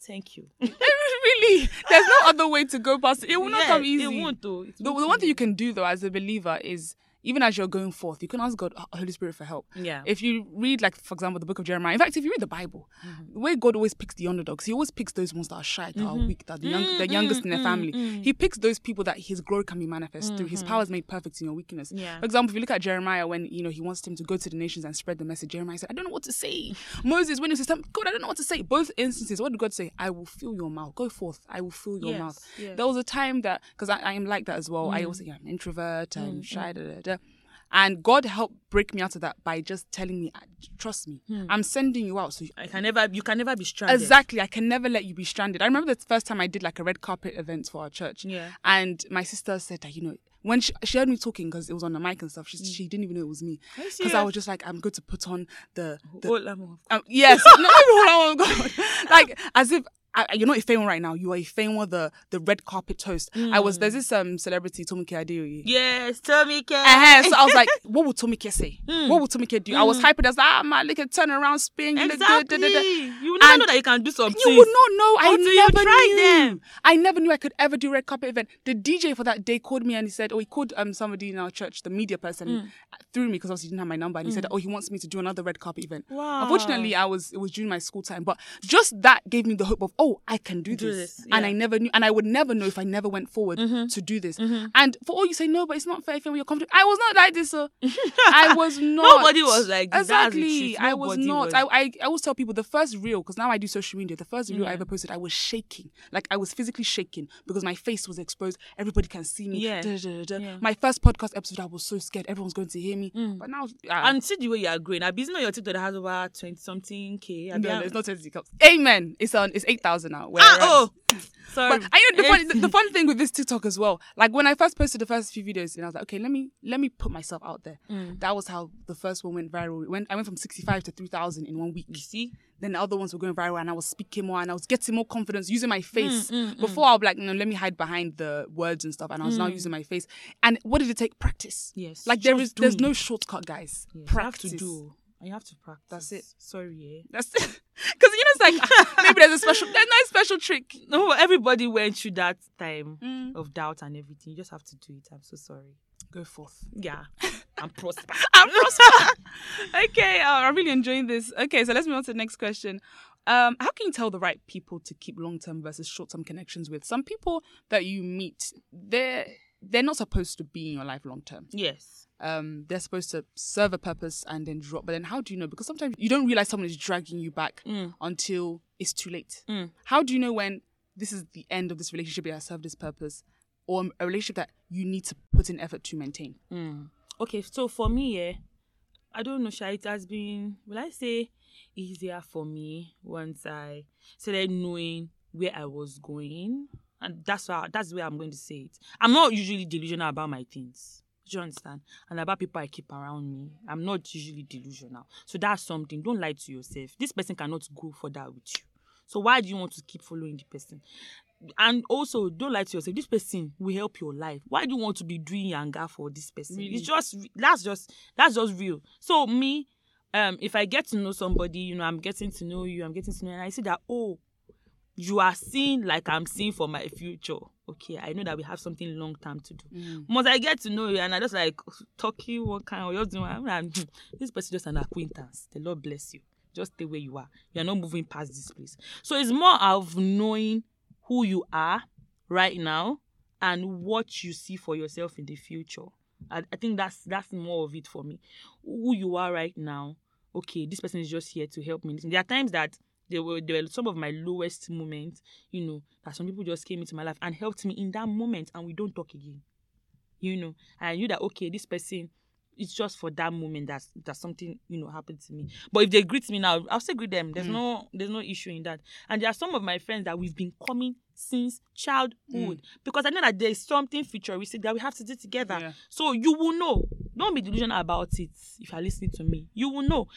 Thank you. really, there's no other way to go past it. It will not Yeah, come easy. It won't though. It The, won't the one thing you can do though as a believer is even as you're going forth, you can ask God, "Oh, Holy Spirit, for help. Yeah. If you read, like, for example, the book of Jeremiah, in fact, if you read the Bible, mm-hmm. the way God always picks the underdogs, He always picks those ones that are shy, that are mm-hmm. weak, that are the, young, mm, the youngest in their mm, family. Mm, he picks those people that His glory can be manifest through. His mm-hmm. power is made perfect in your weakness. Yeah. For example, if you look at Jeremiah when you know He wants him to go to the nations and spread the message, Jeremiah said, "I don't know what to say." Moses, when he says, "God, I don't know what to say," both instances, what did God say? "I will fill your mouth. Go forth. I will fill your Yes, mouth." yes. There was a time that because I, I am like that as well. I also yeah, I'm an introvert. I'm shy. Da, da, da. And God helped break me out of that by just telling me, ah, "Trust me, hmm. I'm sending you out." So you- I can never. You can never be stranded. Exactly. I can never let you be stranded. I remember the first time I did like a red carpet event for our church. Yeah. And my sister said that, you know, when she, she heard me talking because it was on the mic and stuff, she, hmm. she didn't even know it was me. Because I was just like, I'm going to put on the. the um, yes. no, oh God. Like, as if. I, you're not a famous right now. You are a famous the the red carpet host. I was there's this um celebrity Tomike Adeoye. Yes, me, Ken. Uh-huh. So I was like, what would Tomike say? Hmm. What would Tomike do? I was hyping as ah man, look at turn around, spin. Exactly. Da, da, da. You will never And know that you can do something. You would not know. I never try knew. them. I never knew I could ever do red carpet event. The DJ for that day called me and he said, oh, he called um somebody in our church, the media person, Mm. through me because obviously he didn't have my number, and he said, oh, he wants me to do another red carpet event. Wow. Unfortunately, I was it was during my school time, but just that gave me the hope of oh, oh, I can do, do this. this. Yeah. And I never knew, and I would never know if I never went forward mm-hmm. to do this. Mm-hmm. And for all you say, no, but it's not fair if you're confident. I was not like this, sir. I was not. Nobody was like this. Exactly. I was not. Was... I, I, I always tell people the first reel, because now I do social media, the first reel yeah. I ever posted, I was shaking. Like I was physically shaking because my face was exposed. Everybody can see me. Yeah. Da, da, da, yeah. My first podcast episode, I was so scared. Everyone's going to hear me. Mm. But now. I, and see the way you are growing. I business your TikTok that has over 20 something K. No, no, it's not 20 Amen. It's on, it's 8,000 browser now. Ah, oh. So but I the fun, the, the fun thing with this TikTok as well. Like when I first posted the first few videos, and I was like, okay, let me let me put myself out there. Mm. That was how the first one went viral. I went from sixty five to three thousand in one week. You see, then the other ones were going viral, and I was speaking more, and I was getting more confidence using my mm, face. Mm, mm, Before I was like, no, let me hide behind the words and stuff, and I was now mm. using my face. And what did it take? Practice. Yes. Like there is, there's no shortcut, guys. Yes. Practice. Have to do you have to practice. That's it. Sorry, yeah. That's because you know it's like maybe there's a special, there's no special trick. No, everybody went through that time Mm. of doubt and everything. You just have to do it. I'm so sorry. Go forth. Yeah, and prosper. I'm prosper. okay, uh, I'm really enjoying this. Okay, so let's move on to the next question. Um, how can you tell the right people to keep long-term versus short-term connections with? Some people that you meet, they're they're not supposed to be in your life long-term. Yes. Um, they're supposed to serve a purpose and then drop. But then, how do you know? Because sometimes you don't realize someone is dragging you back Mm. until it's too late. Mm. How do you know when this is the end of this relationship? It has served its purpose, or a relationship that you need to put in effort to maintain? Mm. Okay, so for me, yeah, I don't know, Sha, it has been, will I say, easier for me once I started knowing where I was going. And that's how, that's the way I'm going to say it. I'm not usually delusional about my things. Do you understand? And about people I keep around me. I'm not usually delusional. So that's something. Don't lie to yourself. This person cannot go further with you. So why do you want to keep following the person? And also, don't lie to yourself. This person will help your life. Why do you want to be doing yanga for this person? Really? It's just that's just that's just real. So me, um, if I get to know somebody, you know, I'm getting to know you, I'm getting to know, you, and I see that oh, you are seeing like I'm seeing for my future. Okay, I know that we have something long term to do. Mm. Once I get to know you, and I just like talking, what kind of you're doing? I'm like, "Hmm, this person just an acquaintance. The Lord bless you. Just stay where you are. You're not moving past this place. So it's more of knowing who you are right now and what you see for yourself in the future. I, I think that's that's more of it for me. Who you are right now. Okay, this person is just here to help me. There are times that There were there were some of my lowest moments, you know, that some people just came into my life and helped me in that moment, and we don't talk again. You know, and I knew that okay, this person it's just for that moment that that something you know happened to me. But if they greet me now, I'll still greet them. There's Mm. no there's no issue in that. And there are some of my friends that we've been coming since childhood because I know that there's something futuristic that we have to do together. Yeah. So you will know. Don't be delusional about it. If you're listening to me, you will know.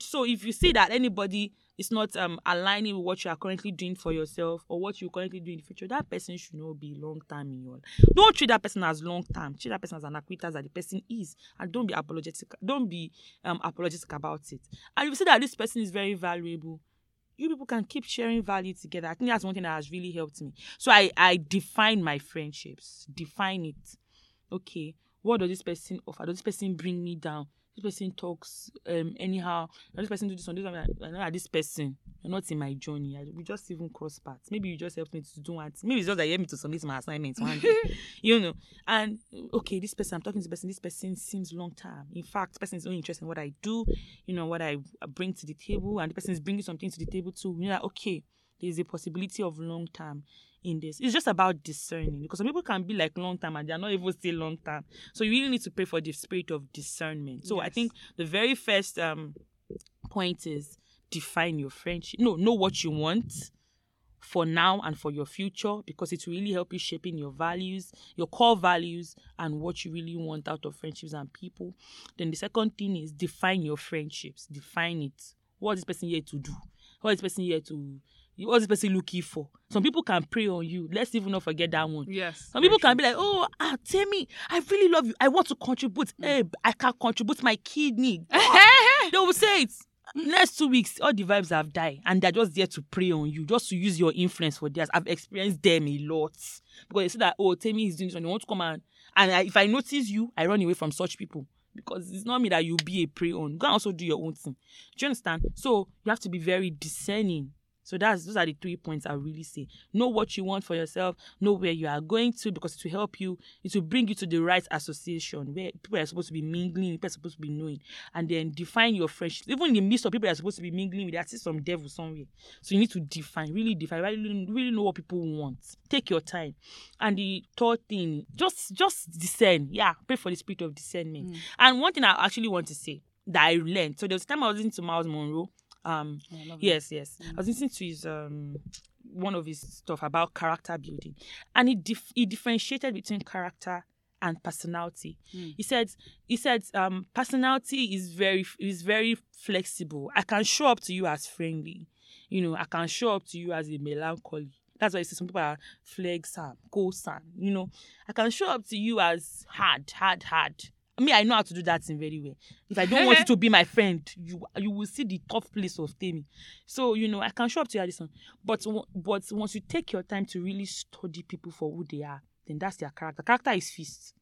So if you see that anybody is not um aligning with what you are currently doing for yourself or what you currently do in the future, that person should not be long term in your. life. Don't treat that person as long term. Treat that person as an acquaintance that the person is, and don't be apologetic. Don't be um apologetic about it. And you see that this person is very valuable, you people can keep sharing value together. I think that's one thing that has really helped me. So I I define my friendships. Define it. Okay, what does this person offer? Does this person bring me down? This person talks um anyhow. This person do this one? This one. I know this person. You're not in my journey. I, we just even cross paths. Maybe you just help me to do one. Maybe it's just that you help me to submit my assignments one day. you know. And okay, this person. I'm talking to this person. This person seems long term. In fact, person is only interested in what I do. You know what I bring to the table, and the person is bringing something to the table too. You know, that, okay, there's a possibility of long term in this. It's just about discerning because some people can be like long term and they're not even still long term. So you really need to pray for the spirit of discernment. So I think the very first um point is define your friendship. No, know what you want for now and for your future because it will really help you shaping your values, your core values, and what you really want out of friendships and people. Then the second thing is define your friendships. Define it. What is this person here to do? What is this person here to? What is this person looking for? Some people can pray on you. Let's even not forget that one. Yes. Some people can be like, oh, ah, tell me, I really love you. I want to contribute. Hey, I can contribute my kidney. they will say it. Next two weeks, all the vibes have died, and they're just there to prey on you, just to use your influence for theirs. I've experienced them a lot because they say that, oh, Temi is doing this, and they want to come and and I, if I notice you, I run away from such people because it's not me that you'll be a prey on. Go and also do your own thing. Do you understand? So you have to be very discerning. So that's those are the three points I really say. Know what you want for yourself. Know where you are going to because it will help you. It will bring you to the right association where people are supposed to be mingling, people are supposed to be knowing, and then define your friendships. Even in the midst of people are supposed to be mingling with, there's still some devil somewhere. So you need to define, really define, really, really know what people want. Take your time. And the third thing, just just discern. Yeah, pray for the spirit of discernment. Mm. And one thing I actually want to say that I learned. So there was a time I was listening to Myles Munroe. Um, it. yes, yes. I was listening to his um one of his stuff about character building, and he dif- he differentiated between character and personality. Mm. He said he said um personality is very is very flexible. I can show up to you as friendly, you know. I can show up to you as a melancholy. That's why you see some people are flex and ghost and you know. I can show up to you as hard, hard, hard. I mean, I know how to do that thing very well. If I don't want you to be my friend, you you will see the tough place of Temi. So you know, I can show up to you this one. But but once you take your time to really study people for who they are, then that's their character. Character is fixed.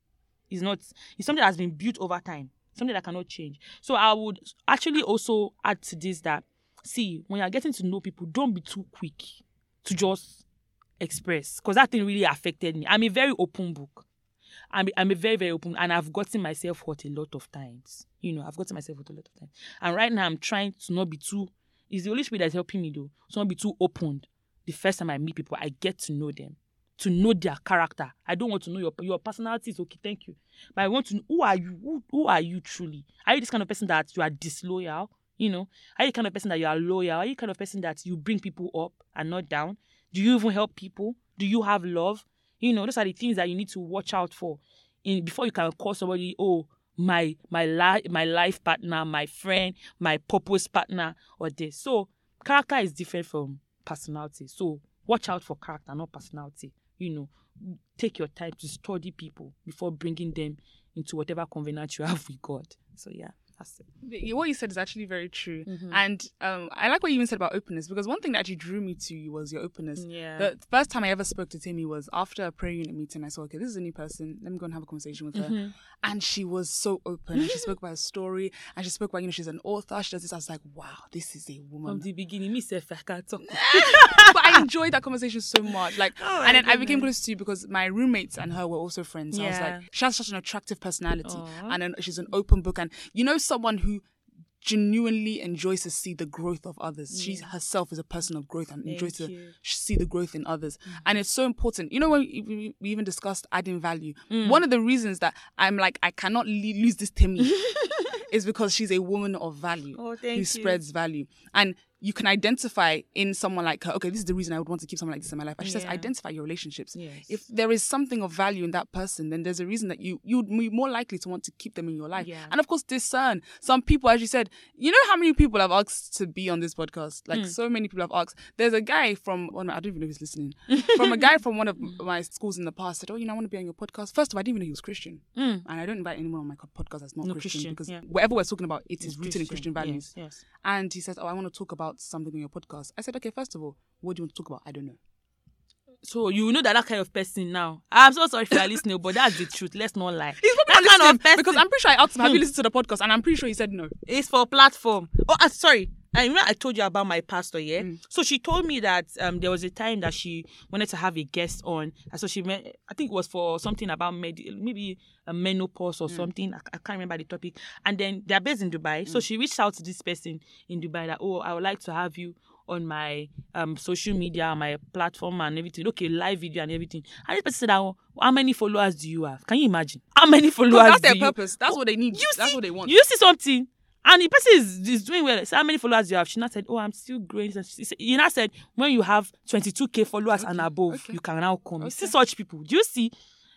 It's not. It's something that has been built over time. Something that cannot change. So I would actually also add to this that see when you're getting to know people, don't be too quick to just express because that thing really affected me. I'm a very open book. I'm I'm a very very open and I've gotten myself hurt a lot of times. You know, I've gotten myself hurt a lot of times. And right now I'm trying to not be too. It's the Holy Spirit that's helping me though. To not be too open. The first time I meet people, I get to know them, to know their character. I don't want to know your your personality is okay, thank you, but I want to know who are you. Who, who are you truly? Are you this kind of person that you are disloyal? You know, are you kind of person that you are loyal? Are you kind of person that you bring people up and not down? Do you even help people? Do you have love? You know, those are the things that you need to watch out for in before you can call somebody, oh, my my life my life partner, my friend, my purpose partner, or this. So character is different from personality. So watch out for character, not personality. You know, take your time to study people before bringing them into whatever covenant you have with God. So yeah, The- What you said is actually very true. Mhm. And um, I like what you even said about openness because one thing that actually drew me to you was your openness. Yeah. The first time I ever spoke to Temi was after a prayer unit meeting. I saw, okay, this is a new person. Let me go and have a conversation with her. Mm-hmm. And she was so open. And she spoke about her story. And she spoke about, you know, she's an author. She does this. I was like, wow, this is a woman. From the beginning, me I can't talk. but I enjoyed that conversation so much. Like, Oh and then I became close to you because my roommates and her were also friends. I was Yeah. like, she has such an attractive personality, Aw. and then she's an open book. And you know, someone who genuinely enjoys to see the growth of others. She herself is a person of growth and enjoys to see the growth in others. And it's so important. You know, when we, we we even discussed adding value, Mm. one of the reasons that I'm like, I cannot le- lose this Temi is because she's a woman of value Oh, who you. spreads value. And you can identify in someone like her, okay, this is the reason I would want to keep someone like this in my life. And she says, identify your relationships. Yes. If there is something of value in that person, then there's a reason that you you'd be more likely to want to keep them in your life. Yeah. And of course, discern. Some people, as you said, you know how many people have asked to be on this podcast? Like hmm. so many people have asked. There's a guy from one. I don't even know if he's listening. from a guy from one of my schools in the past said, "Oh, you know, I want to be on your podcast." First of all, I didn't even know he was Christian, hmm. and I don't invite anyone on my podcast that's not No Christian, Christian, because yeah. whatever we're talking about, it is rooted in Christian values. Yes, yes. And he says, "Oh, I want to talk about something on your podcast." I said, "Okay, first of all, what do you want to talk about? I don't know." So you know that that kind of person now. I'm so sorry if you're listening, but that's the truth. Let's not lie. He's that probably kind of person because I'm pretty sure I asked him, "Have you listened to the podcast?" And I'm pretty sure he said no. It's for platform. Oh, uh, sorry. I remember I told you about my pastor, yeah. Mm. So she told me that um there was a time that she wanted to have a guest on, and so she met. I think it was for something about med- maybe a menopause Mm. or something. I, I can't remember the topic. And then they're based in Dubai, so she reached out to this person in Dubai that oh I would like to have you on my um social media, my platform and everything. Okay, live video and everything. And this person said, oh, how many followers do you have? Can you imagine? How many followers? That's their you- purpose. That's what they need. you that's see, what they want. You see something, and the person is, is doing well. So how many followers do you have? She now said, "Oh, I'm still growing." And she said- You now said, "When you have 22k followers and above, okay. you can now come." You see such people. Do you see?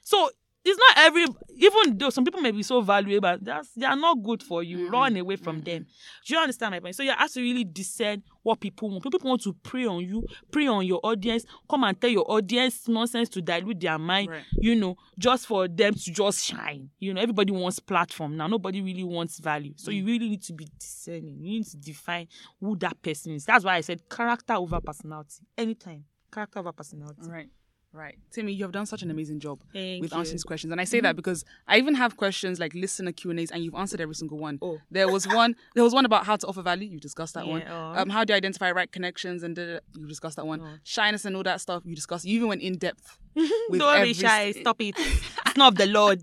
So it's not every. Even though some people may be so valuable, that's they are not good for you. Mm-hmm. Run away from mm-hmm. them. Do you understand my point? So you have to really discern what people want. People want to prey on you, prey on your audience, come and tell your audience nonsense to dilute their mind Right. you know, just for them to just shine. You know, everybody wants platform now. Nobody really wants value. So you mm. really need to be discerning. You need to define who that person is. That's why I said character over personality. Anytime. Character over personality. Right. Right. Temi, you have done such an amazing job Thank with you. answering these questions. And I say that because I even have questions like listener Q&As and you've answered every single one. Oh. There was one there was one about how to offer value, you discussed that one. Oh. Um how do you identify right connections and da, da, da, you discussed that one. Oh. Shyness and all that stuff, you discussed. You even went in depth. with Don't every be shy. st- Stop it. It's not of the Lord.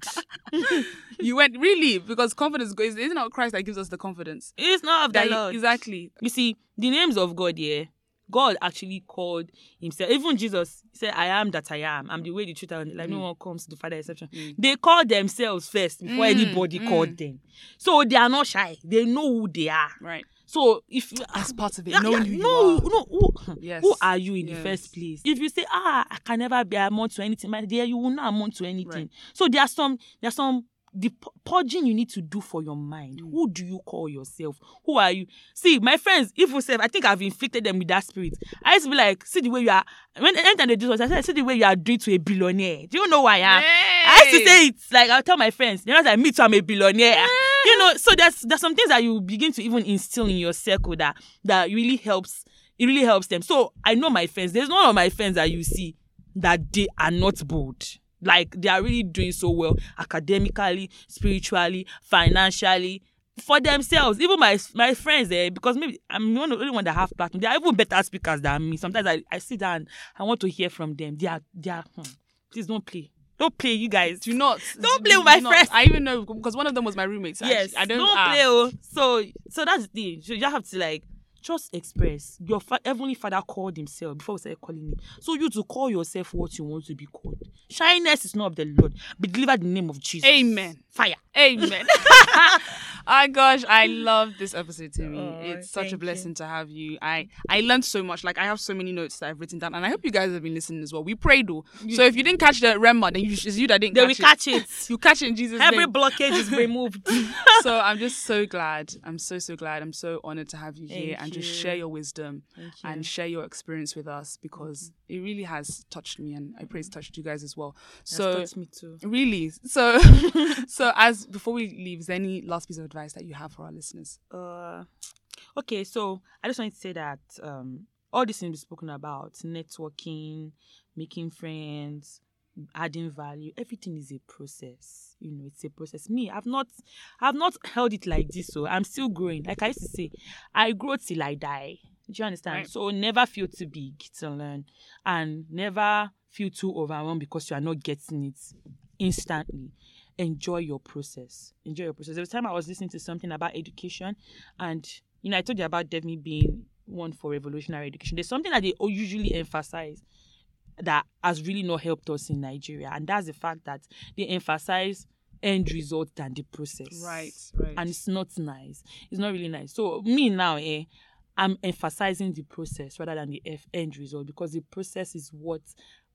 You went really because confidence goes isn't it Christ that gives us the confidence? It's not of the That he- Lord. exactly. You see, the names of God here, God actually called himself. Even Jesus said, I am that I am. I'm the way, the truth, and the life. No one comes to the Father exception. They call themselves first before Mm, anybody called them. So they are not shy. They know who they are. Right. So if you As part of it, yeah, knowing yeah, who you no, are. no, who, Yes. who are you in the first place? If you say, ah, I can never be amount to anything, my dear, you will not amount to anything. Right. So there are some, there are some the purging you need to do for your mind. Mm. Who do you call yourself? Who are you? See, my friends, even say, I think I've inflicted them with that spirit. I used to be like, see the way you are. When anytime they do something, I said, see the way you are doing to a billionaire. Do you know who I am? I used to say it like I'll tell my friends. They're not like me too, I'm a billionaire. You know, so there's there's some things that you begin to even instill in your circle that that really helps. It really helps them. So I know my friends. There's none of my friends that you see that they are not bold. Like they are really doing so well academically, spiritually, financially. For themselves, even my my friends, eh, because maybe I'm one of the only one that have platform. They are even better speakers than me. Sometimes I, I sit down, I want to hear from them. They are they are. Hmm, please don't play, don't play, you guys. Do not Don't do- play with my friends. I even know because one of them was my roommate. so I- yes I, don't. don't ah. play oh so so that's the thing so you have to like just express. Your fa- heavenly father called himself before we started calling him. So you to call yourself what you want to be called. Shyness is not of the lord. Be delivered in the name of jesus. Amen. fire Amen. oh gosh, I love this episode, Temi. Oh, it's such a thank blessing to have you. I I learned so much. Like I have so many notes that I've written down, and I hope you guys have been listening as well. We prayed though, so if you didn't catch the rhema, then you, it's you that didn't will catch catch it it. You catch it in Jesus' every name. blockage is removed so I'm just so glad. I'm so so glad. I'm so honored to have you here Thank and just share your wisdom Thank and share your experience with us because it really has touched me, and I pray it's touched you guys as well. That's So touched me too Really? So, so as before we leave, is there any last piece of advice that you have for our listeners? uh okay so i just wanted to say that um all these things we've spoken about networking making friends adding value everything is a process you know it's a process me i've not i've not held it like this so i'm still growing like i used to say i grow till i die do you understand Right. so never feel too big to learn and never feel too overwhelmed because you are not getting it instantly enjoy your process. Enjoy your process. There was a time I was listening to something about education, and you know, I told you about Devni being one for revolutionary education. There's something that they usually emphasize that has really not helped us in Nigeria, and that's the fact that they emphasize end result than the process. Right, right. And it's not nice. It's not really nice. So me now, eh, I'm emphasizing the process rather than the F end result because the process is what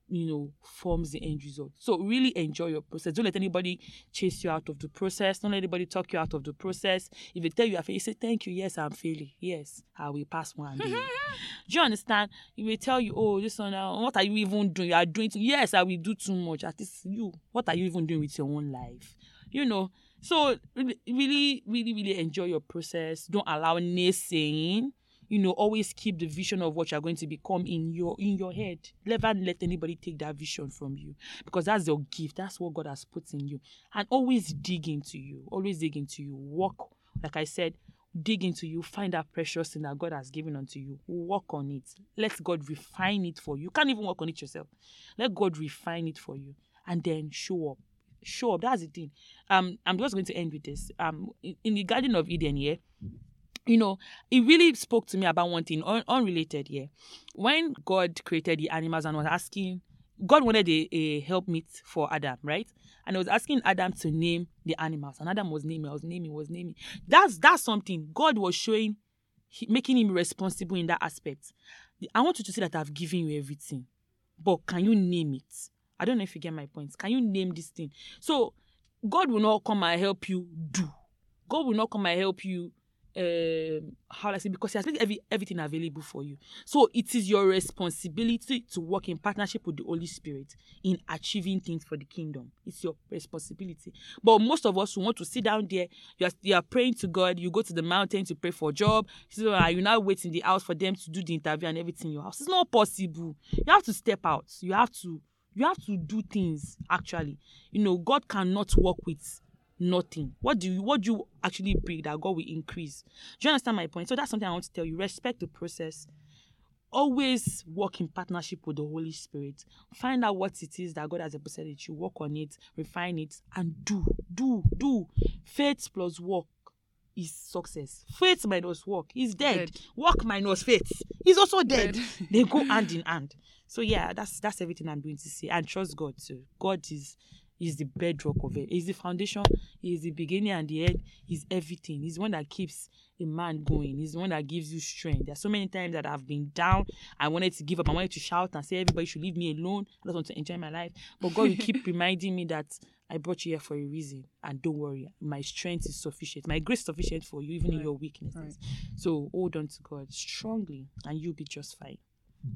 you know forms the end result. So really enjoy your process. Don't let anybody chase you out of the process. Don't let anybody talk you out of the process. If they tell you I you say thank you. Yes, I'm failing. Yes, I will pass one day. Do you understand? If they tell you, oh, this one now, what are you even doing? You are doing too, yes, I will do too much. At least you, what are you even doing with your own life? You know. So really, really, really, really enjoy your process. Don't allow naysaying you know always keep the vision of what you're going to become in your in your head. Never let anybody take that vision from you because that's your gift. That's what god has put in you. And always dig into you. Always dig into you. Work like i said dig into you. Find that precious thing that god has given unto you. Work on it. Let god refine it for you. You can't even work on it yourself. Let god refine it for you and then show up. Show up. That's the thing. Um i'm just going to end with this. Um in, the garden of eden here you know, it really spoke to me about one thing, un- unrelated here. When God created the animals and was asking, God wanted a, a helpmeet for Adam, right? And he was asking Adam to name the animals, and Adam was naming, was naming, was naming. That's that's something God was showing, he, making him responsible in that aspect. I want you to see that I've given you everything, but can you name it? I don't know if you get my point. Can you name this thing? So God will not come and help you do. God will not come and help you um, how I say because he has made every, everything available for you. So it is your responsibility to work in partnership with the Holy Spirit in achieving things for the kingdom. It's your responsibility. But most of us who want to sit down there, you are, you are praying to God, you go to the mountain to pray for a job, so uh, you now wait in the house for them to do the interview and everything in your house. It's not possible. You have to step out. You have to you have to do things actually. You know, God cannot work with nothing. What do you what do you actually bring that God will increase? Do you understand my point? So that's something I want to tell you. Respect the process. Always work in partnership with the Holy Spirit. Find out what it is that God has deposited you. Work on it, refine it, and do, do, do. Faith plus work is success. Faith minus work is dead. dead. Work minus faith is also dead. dead. they go hand in hand. So yeah, that's that's everything I'm going to say. And trust God too. God is is the bedrock of it. He's the foundation. He's the beginning and the end. He's everything. He's the one that keeps a man going. He's the one that gives you strength. There are so many times that I've been down. I wanted to give up. I wanted to shout and say everybody should leave me alone. I just want to enjoy my life. But God will keep reminding me that I brought you here for a reason. And don't worry, my strength is sufficient. My grace is sufficient for you, even right. in your weaknesses. Right. So hold on to God strongly, and you'll be just fine.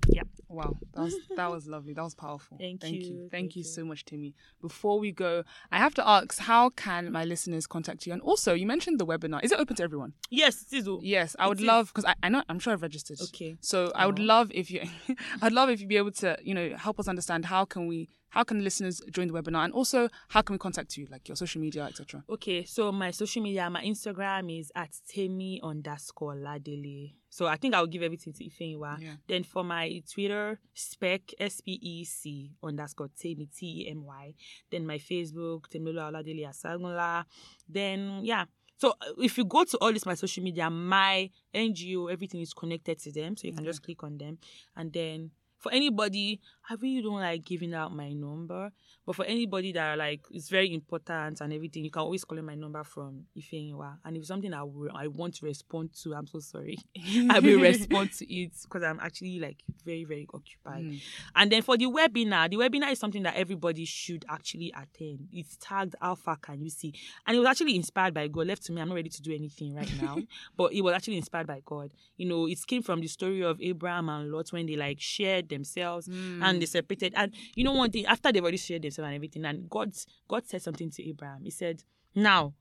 Yeah. Wow. That was that was lovely. That was powerful. Thank, Thank you. you. Thank, Thank you, you so much, Temi. Before we go, I have to ask, how can my listeners contact you? And also, you mentioned the webinar. Is it open to everyone? Yes, it is. Yes, I would it love because I, I know I'm sure I've registered. Okay. So I would love if you, I'd love if you'd be able to, you know, help us understand how can we how can listeners join the webinar and also how can we contact you like your social media etc okay so my social media my instagram is at temi underscore ladele so i think i'll give everything to ifeanyiwa yeah. then for my twitter spec s-p-e-c underscore temi t-e-m-y then my facebook temilolu oladele asagunla then yeah so uh, if you go to all this my social media, my NGO, everything is connected to them. So you can just click on them. And then for anybody, I really don't like giving out my number. But for anybody that are like it's very important and everything, you can always call in my number from Ifeanyiwa. And if something I will, I want to respond to, I'm so sorry. I will respond to it because I'm actually like very, very occupied. Mm. And then for the webinar, the webinar is something that everybody should actually attend. It's tagged How far can you see? And it was actually inspired by God. Left to me, I'm not ready to do anything right now. but it was actually inspired by God. You know, it came from the story of Abraham and Lot when they like shared themselves mm. and they separated. And you know one thing, after they've already shared themselves and everything, and God God said something to Abraham. He said, Now,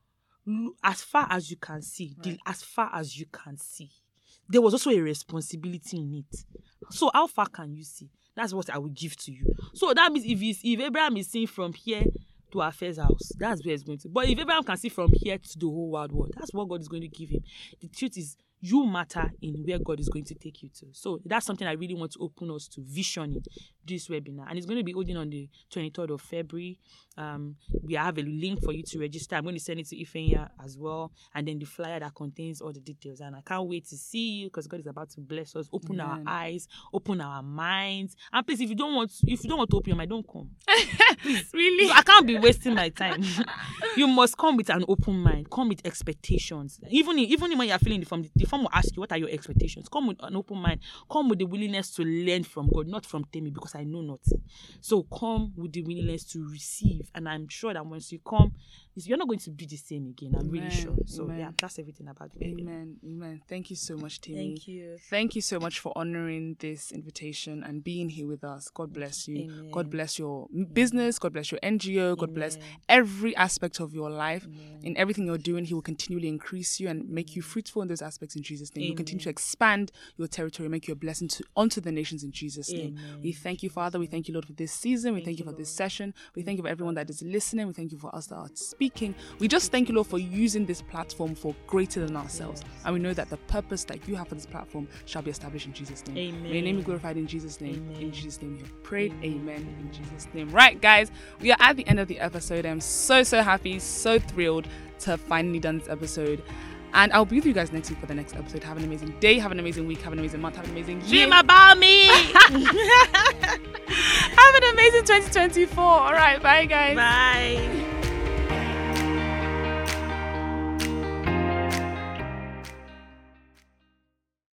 as far as you can see, right. as far as you can see, there was also a responsibility in it. So how far can you see? That's what I will give to you. So that means if if Abraham is seeing from here to our first house. That's where it's going to. But if Abraham can see from here to the whole world world, that's what God is going to give him. The truth is, you matter in where God is going to take you to. So that's something I really want to open us to visioning this webinar. And it's going to be holding on the 23rd of February. Um, we have a link for you to register. I'm going to send it to Ifenya as well. And then the flyer that contains all the details. And I can't wait to see you because God is about to bless us, open Amen. our eyes, open our minds. And please, if you don't want if you don't want to open your mind, don't come. please. Really? I can't be wasting my time. you must come with an open mind. Come with expectations. Even even when you're feeling the form, the form will ask you what are your expectations. Come with an open mind. Come with the willingness to learn from God, not from Temi, because I know nothing. So come with the willingness to receive. And I'm sure that once you come, you're not going to be the same again. I'm Amen. really sure. So Amen. yeah, that's everything about it. Amen. Amen. Thank you so much, Temi. Thank you. Thank you so much for honoring this invitation and being here with us. God bless you. Amen. God bless your business. God bless your NGO. God bless every aspect of your life. In everything you're doing, He will continually increase you and make you fruitful in those aspects in Jesus' name. He will continue to expand your territory, make you a blessing to onto the nations in Jesus' name. We thank you, Father. We thank you, Lord, for this season. We thank, thank you for this session. We thank you for everyone that is listening. We thank you for us that are speaking. We just thank you, Lord, for using this platform for greater than ourselves. Yes. And we know that the purpose that you have for this platform shall be established in Jesus' name. Amen. May your name be glorified in Jesus' name. Amen. In Jesus' name we have prayed. Amen. Amen. In Jesus' name. Right, guys, we are at the end of the episode. I'm so, so happy, so thrilled to have finally done this episode. And I'll be with you guys next week for the next episode. Have an amazing day, have an amazing week, have an amazing month, have an amazing year. Dream about me. have an amazing 2024. All right, bye, guys. Bye.